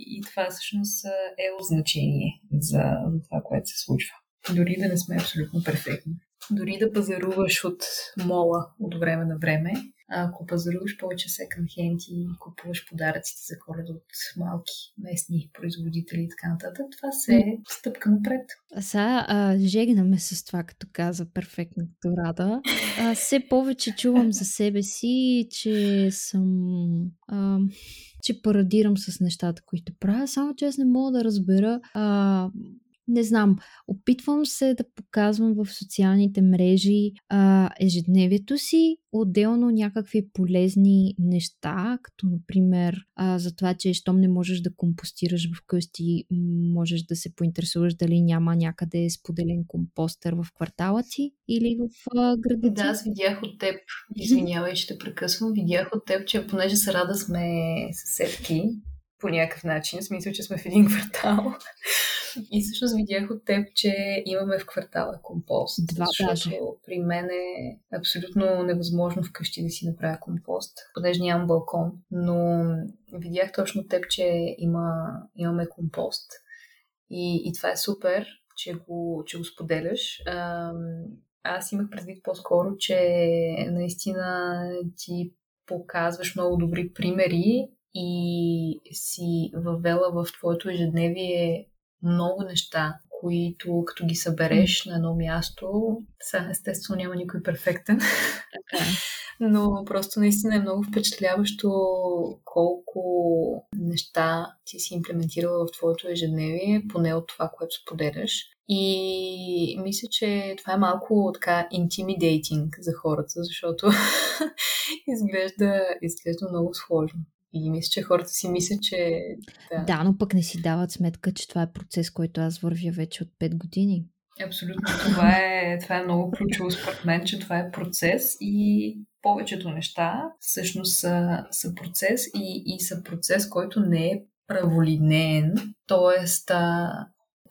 Speaker 2: и това всъщност е от значение за, за това, което се случва. Дори да не сме абсолютно перфектни. Дори да пазаруваш от мола от време на време, ако пазаруваш повече секън хенд и купуваш подаръците за коледа от малки местни производители и така нататък, това се е стъпка напред.
Speaker 1: Сега жегнаме с това, като каза перфектната рада. А, все повече чувам за себе си, че съм... А, че парадирам с нещата, които правя, само че аз не мога да разбера а, не знам, опитвам се да показвам в социалните мрежи а, ежедневието си, отделно някакви полезни неща, като например а, за това, че щом не можеш да компостираш вкъщи, можеш да се поинтересуваш дали няма някъде споделен компостър в квартала ти или в а, града
Speaker 2: Да, аз видях от теб, извинявай, ще прекъсвам, видях от теб, че понеже се рада сме съседки, по някакъв начин, в смисъл, че сме в един квартал. И всъщност видях от теб, че имаме в квартала компост.
Speaker 1: Два защото даже.
Speaker 2: при мен е абсолютно невъзможно вкъщи да си направя компост, понеже нямам балкон. Но видях точно теб, че има, имаме компост. И, и това е супер, че го, че го споделяш. Аз имах предвид по-скоро, че наистина ти показваш много добри примери и си въвела в твоето ежедневие много неща, които като ги събереш на едно място, са, естествено няма никой перфектен. Е. но просто наистина е много впечатляващо колко неща ти си имплементирала в твоето ежедневие, поне от това, което споделяш. И мисля, че това е малко така intimidating за хората, защото изглежда, изглежда много сложно. И мисля, че хората си мислят, че...
Speaker 1: Да. да, но пък не си дават сметка, че това е процес, който аз вървя вече от 5 години.
Speaker 2: Абсолютно. Това е, това е много ключово според мен, че това е процес и повечето неща всъщност са, са процес и, и са процес, който не е праволинеен. Тоест, а,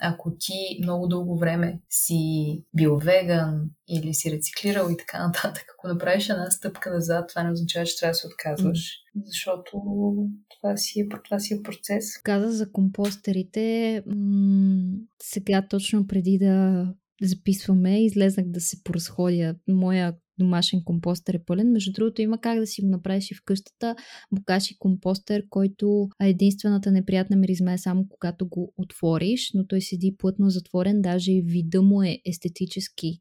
Speaker 2: ако ти много дълго време си бил веган или си рециклирал и така нататък, ако направиш една стъпка назад, това не означава, че трябва да се отказваш, mm. защото това си, е, това си е процес.
Speaker 1: Каза за компостерите. М- сега точно преди да записваме, излезнах да се поразходя. Моя домашен компостер е пълен. Между другото, има как да си го направиш и в къщата. Букаши компостер, който единствената неприятна миризма е само когато го отвориш, но той седи плътно затворен, даже и вида му е естетически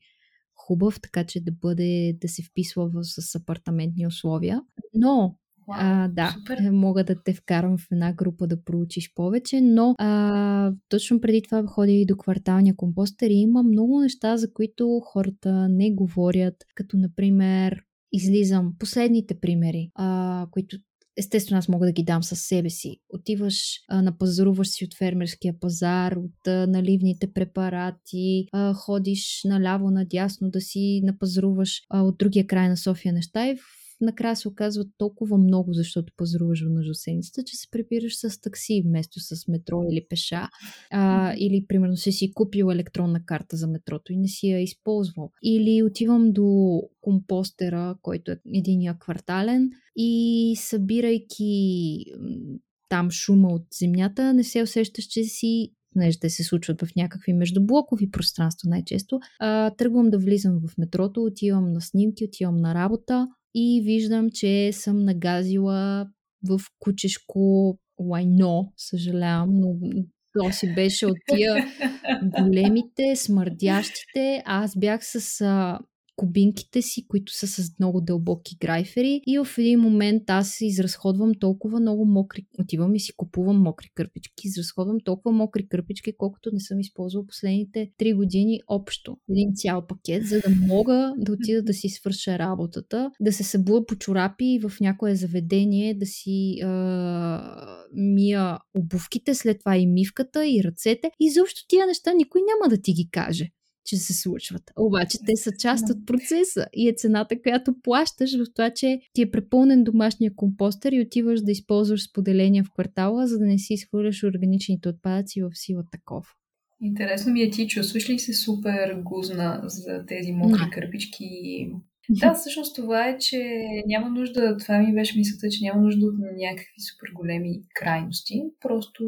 Speaker 1: хубав, така че да бъде да се вписва с апартаментни условия. Но Wow, а, да, супер. мога да те вкарам в една група да проучиш повече, но а, точно преди това ходих и до кварталния компостер и има много неща, за които хората не говорят, като например излизам последните примери, а, които естествено аз мога да ги дам със себе си. Отиваш, а, напазаруваш си от фермерския пазар, от а, наливните препарати, а, ходиш наляво, надясно да си напазаруваш а, от другия край на София неща и в накрая се оказва толкова много, защото пазаруваш между седмицата, че се препираш с такси вместо с метро или пеша. А, или, примерно, си си купил електронна карта за метрото и не си я използвал. Или отивам до компостера, който е единия квартален и събирайки там шума от земята, не се усещаш, че си понеже те се случват в някакви междублокови пространства най-често, а, тръгвам да влизам в метрото, отивам на снимки, отивам на работа и виждам, че съм нагазила в кучешко лайно, съжалявам, но то си беше от тия големите, смърдящите. Аз бях с а, кубинките си, които са с много дълбоки грайфери и в един момент аз изразходвам толкова много мокри, отивам и си купувам мокри кърпички, изразходвам толкова мокри кърпички, колкото не съм използвал последните 3 години общо. Един цял пакет, за да мога да отида да си свърша работата, да се събуя по чорапи в някое заведение, да си а, мия обувките, след това и мивката, и ръцете. И заобщо тия неща никой няма да ти ги каже че се случват. Обаче те са част от процеса и е цената, която плащаш в това, че ти е препълнен домашния компостър и отиваш да използваш споделения в квартала, за да не си изхвърляш органичните отпадъци в сила такова.
Speaker 2: Интересно ми е, ти чувстваш ли се супер гузна за тези мокри кърпички? Да, всъщност това е, че няма нужда, това ми беше мисълта, че няма нужда от някакви супер големи крайности, просто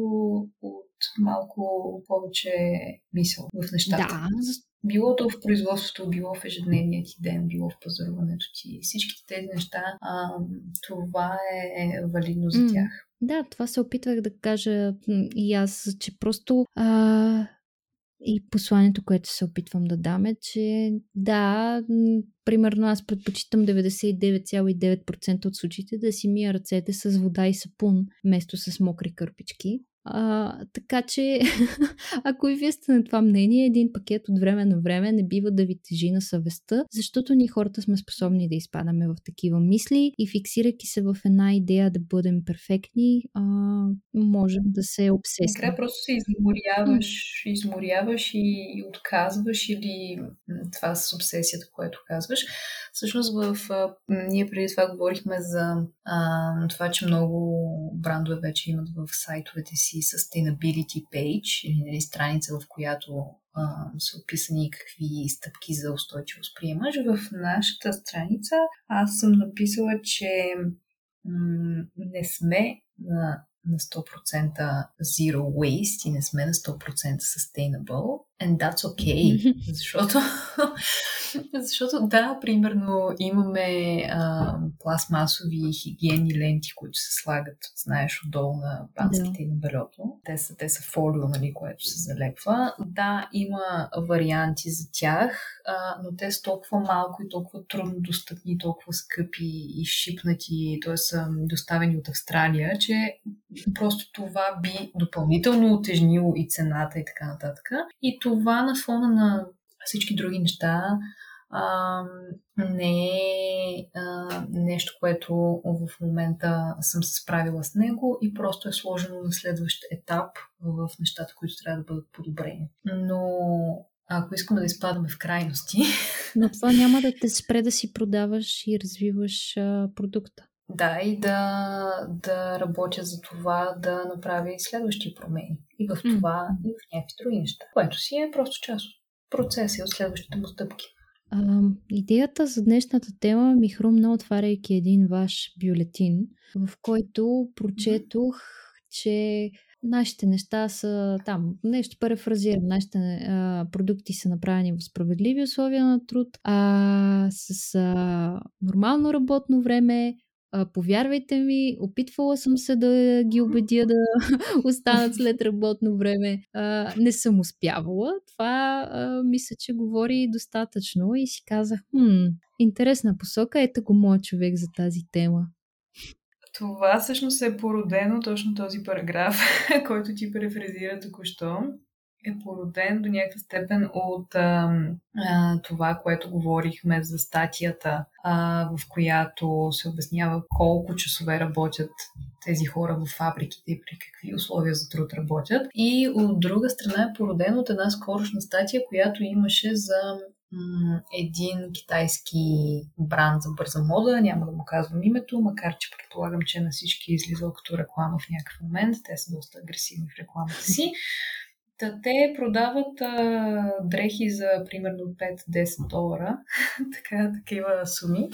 Speaker 2: от малко повече мисъл в нещата.
Speaker 1: Да,
Speaker 2: било то в производството, било в ежедневния ти ден, било в пазаруването ти. Всичките тези неща, а, това е валидно за тях.
Speaker 1: Да, това се опитвах да кажа и аз, че просто а, и посланието, което се опитвам да дам е, че да, примерно аз предпочитам 99,9% от случаите да си мия ръцете с вода и сапун, вместо с мокри кърпички. А, така че, ако и вие сте на това мнение, един пакет от време на време не бива да ви тежи на съвестта, защото ние хората сме способни да изпадаме в такива мисли и фиксирайки се в една идея да бъдем перфектни, а, можем да се обсесим.
Speaker 2: Накрая просто се изморяваш, изморяваш и отказваш или това с обсесията, което казваш. Всъщност в, а, ние преди това говорихме за а, това, че много брандове вече имат в сайтовете си sustainability page или нали, страница, в която а, са описани какви стъпки за устойчивост приемаш. В нашата страница аз съм написала, че м- не сме на на 100% zero waste и не сме на 100% sustainable. And that's okay. защото, защото да, примерно имаме а, пластмасови хигиени ленти, които се слагат, знаеш, отдолу на банските и на белето. Те са, те са фолио, нали, което се залепва. Да, има варианти за тях, а, но те са толкова малко и толкова трудно достъпни, толкова скъпи и шипнати, т.е. са доставени от Австралия, че просто това би допълнително отежнило и цената и така нататък. И това на фона на всички други неща а, не е а, нещо, което в момента съм се справила с него и просто е сложено на следващ етап в нещата, които трябва да бъдат подобрени. Но ако искаме да изпадаме в крайности.
Speaker 1: Но това няма да те спре да си продаваш и развиваш а, продукта.
Speaker 2: Да, и да, да работя за това да направя и следващи промени. И в това, mm. и в някакви други неща. Което си е просто част от процеса и от следващите му стъпки.
Speaker 1: А, идеята за днешната тема ми хрумна, отваряйки един ваш бюлетин, в който прочетох, че нашите неща са там, нещо парафразирам, нашите а, продукти са направени в справедливи условия на труд, а с а, нормално работно време, а, повярвайте ми, опитвала съм се да ги убедя да останат след работно време. А, не съм успявала. Това а, мисля, че говори достатъчно и си казах, хм, интересна посока, ето го моят човек за тази тема.
Speaker 2: Това всъщност е породено точно този параграф, който ти префразира току-що е породен до някаква степен от а, а, това, което говорихме за статията, а, в която се обяснява колко часове работят тези хора в фабриките и при какви условия за труд работят. И от друга страна е породен от една скорошна статия, която имаше за един китайски бранд за бърза мода, няма да му казвам името, макар че предполагам, че на всички е излизал като реклама в някакъв момент. Те са доста агресивни в рекламата си. Та те продават а, дрехи за примерно 5-10 долара, така, такива суми.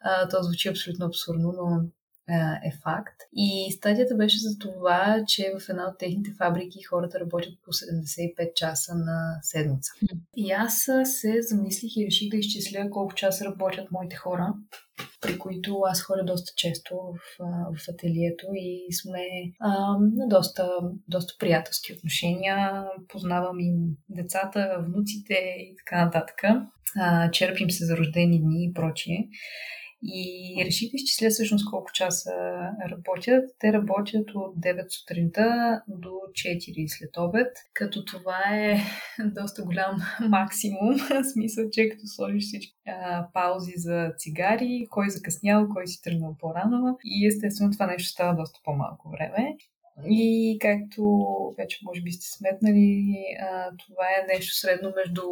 Speaker 2: А, то звучи абсолютно абсурдно, но е факт. И стадията беше за това, че в една от техните фабрики хората работят по 75 часа на седмица. И аз се замислих и реших да изчисля колко часа работят моите хора, при които аз ходя доста често в, в ателието и сме на доста, доста приятелски отношения. Познавам и децата, внуците и така нататък. А, черпим се за рождени дни и прочие. И реших да изчисля всъщност колко часа работят. Те работят от 9 сутринта до 4 след обед, като това е доста голям максимум. В смисъл, че като сложиш всички а, паузи за цигари, кой закъснял, кой си тръгнал по-рано. И естествено това нещо става доста по-малко време. И както вече може би сте сметнали, а, това е нещо средно между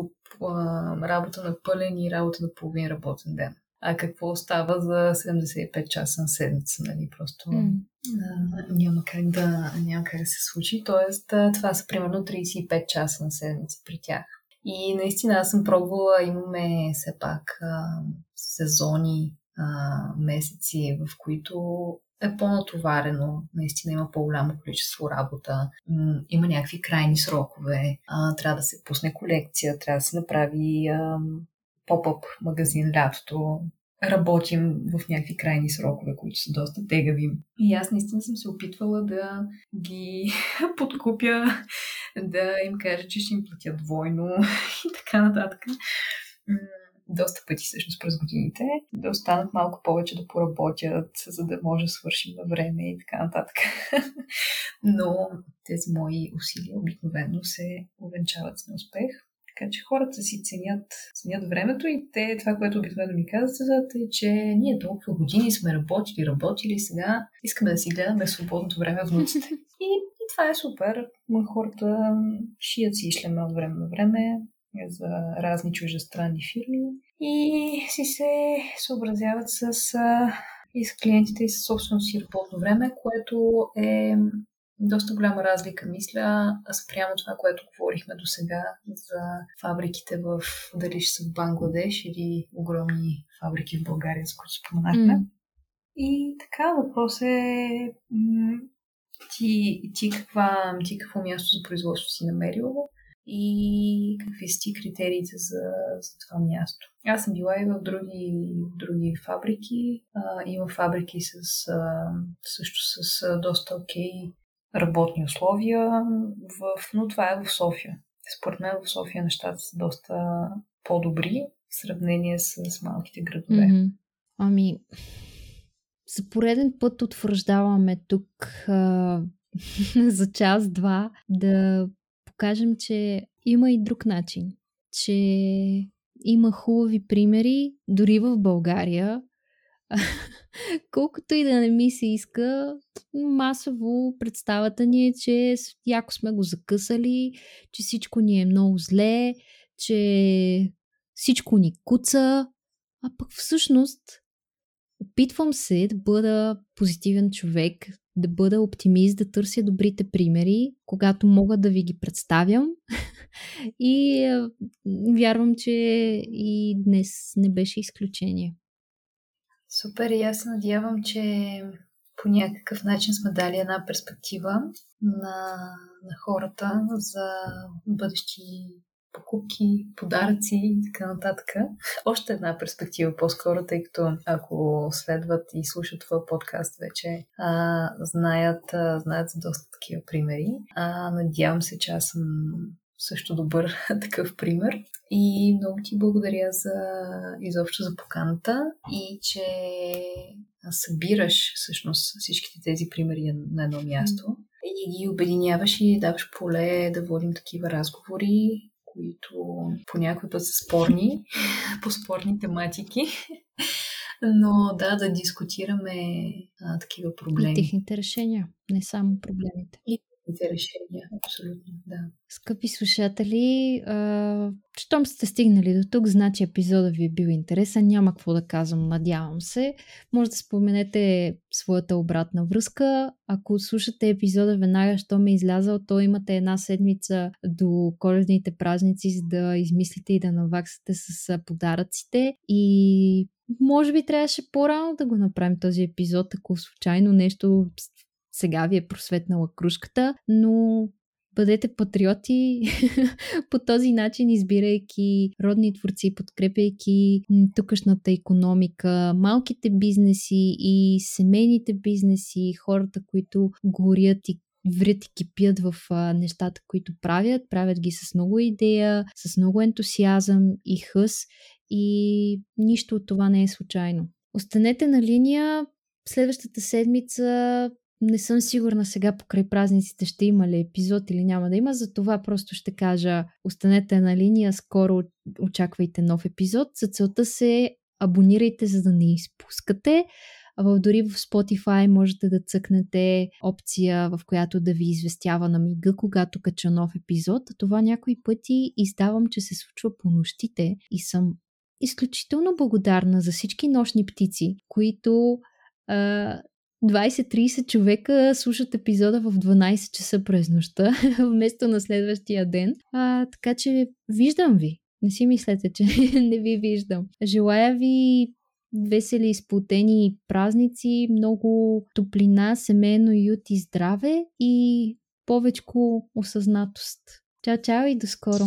Speaker 2: а, работа на пълен и работа на половин работен ден а какво остава за 75 часа на седмица, нали? Просто mm. а, няма, как да, няма как да се случи. Тоест, а, това са примерно 35 часа на седмица при тях. И наистина аз съм пробвала, имаме все пак а, сезони, а, месеци, в които е по-натоварено, наистина има по-голямо количество работа, има някакви крайни срокове, а, трябва да се пусне колекция, трябва да се направи а, поп-ъп магазин лятото. Работим в някакви крайни срокове, които са доста тегави. И аз наистина съм се опитвала да ги подкупя, да им кажа, че ще им платя двойно и така нататък. Доста пъти всъщност през годините, да останат малко повече да поработят, за да може да свършим на време и така нататък. Но тези мои усилия обикновено се увенчават с неуспех. Така че хората си ценят, ценят времето и те, това, което обикновено ми казват, е, че ние толкова години сме работили, работили, сега искаме да си гледаме свободното време внуците. И, и това е супер. Хората шият си шлеме от време на време за разни чужестранни фирми и си се съобразяват с с клиентите и с собственото си работно време, което е доста голяма разлика, мисля, спрямо това, което говорихме до сега за фабриките в, дали ще са в Бангладеш или огромни фабрики в България, за които споменахме. Mm. И така, въпрос е м- ти, ти, каква, ти какво място за производство си намерил и какви са ти критериите за, за това място. Аз съм била и в други, други фабрики. А, има фабрики с, а, също с а, доста окей работни условия, в, но това е в София. Според мен в София нещата са доста по-добри в сравнение с малките градове.
Speaker 1: Mm-hmm. Ами, за пореден път утвърждаваме тук а, за час-два да покажем, че има и друг начин. Че има хубави примери, дори в България. Колкото и да не ми се иска, масово представата ни е, че яко сме го закъсали, че всичко ни е много зле, че всичко ни куца, а пък всъщност опитвам се да бъда позитивен човек, да бъда оптимист, да търся добрите примери, когато мога да ви ги представям. и вярвам, че и днес не беше изключение.
Speaker 2: Супер, и аз се надявам, че по някакъв начин сме дали една перспектива на, на хората за бъдещи покупки, подаръци и така нататък. Още една перспектива по-скоро, тъй като ако следват и слушат това подкаст вече, а, знаят, а, знаят за доста такива примери. А, надявам се, че аз съм също добър такъв пример. И много ти благодаря за изобщо за поканата и че събираш всъщност всичките тези примери на едно място и ги обединяваш и даваш поле да водим такива разговори, които по някой път са спорни, по спорни тематики. Но да, да дискутираме а, такива проблеми. И
Speaker 1: техните решения, не само проблемите.
Speaker 2: И за решения. Абсолютно, да.
Speaker 1: Скъпи слушатели, а, щом сте стигнали до тук, значи епизода ви е бил интересен. Няма какво да казвам, надявам се. Може да споменете своята обратна връзка. Ако слушате епизода веднага, що ме е излязал, то имате една седмица до коледните празници, за да измислите и да наваксате с подаръците. И може би трябваше по-рано да го направим този епизод, ако случайно нещо сега ви е просветнала кружката, но бъдете патриоти по този начин, избирайки родни творци, подкрепяйки тукашната економика, малките бизнеси и семейните бизнеси, хората, които горят и врят и кипят в а, нещата, които правят. Правят ги с много идея, с много ентусиазъм и хъс и нищо от това не е случайно. Останете на линия. Следващата седмица не съм сигурна сега покрай празниците ще има ли епизод или няма да има, затова просто ще кажа останете на линия, скоро очаквайте нов епизод. За целта се абонирайте, за да не изпускате. В, дори в Spotify можете да цъкнете опция, в която да ви известява на мига, когато кача нов епизод. Това някои пъти издавам, че се случва по нощите и съм изключително благодарна за всички нощни птици, които а, 20-30 човека слушат епизода в 12 часа през нощта, вместо на следващия ден. А, така че виждам ви. Не си мислете, че не ви виждам. Желая ви весели, изплутени празници, много топлина, семейно ют и здраве и повече осъзнатост. Чао, чао и до скоро!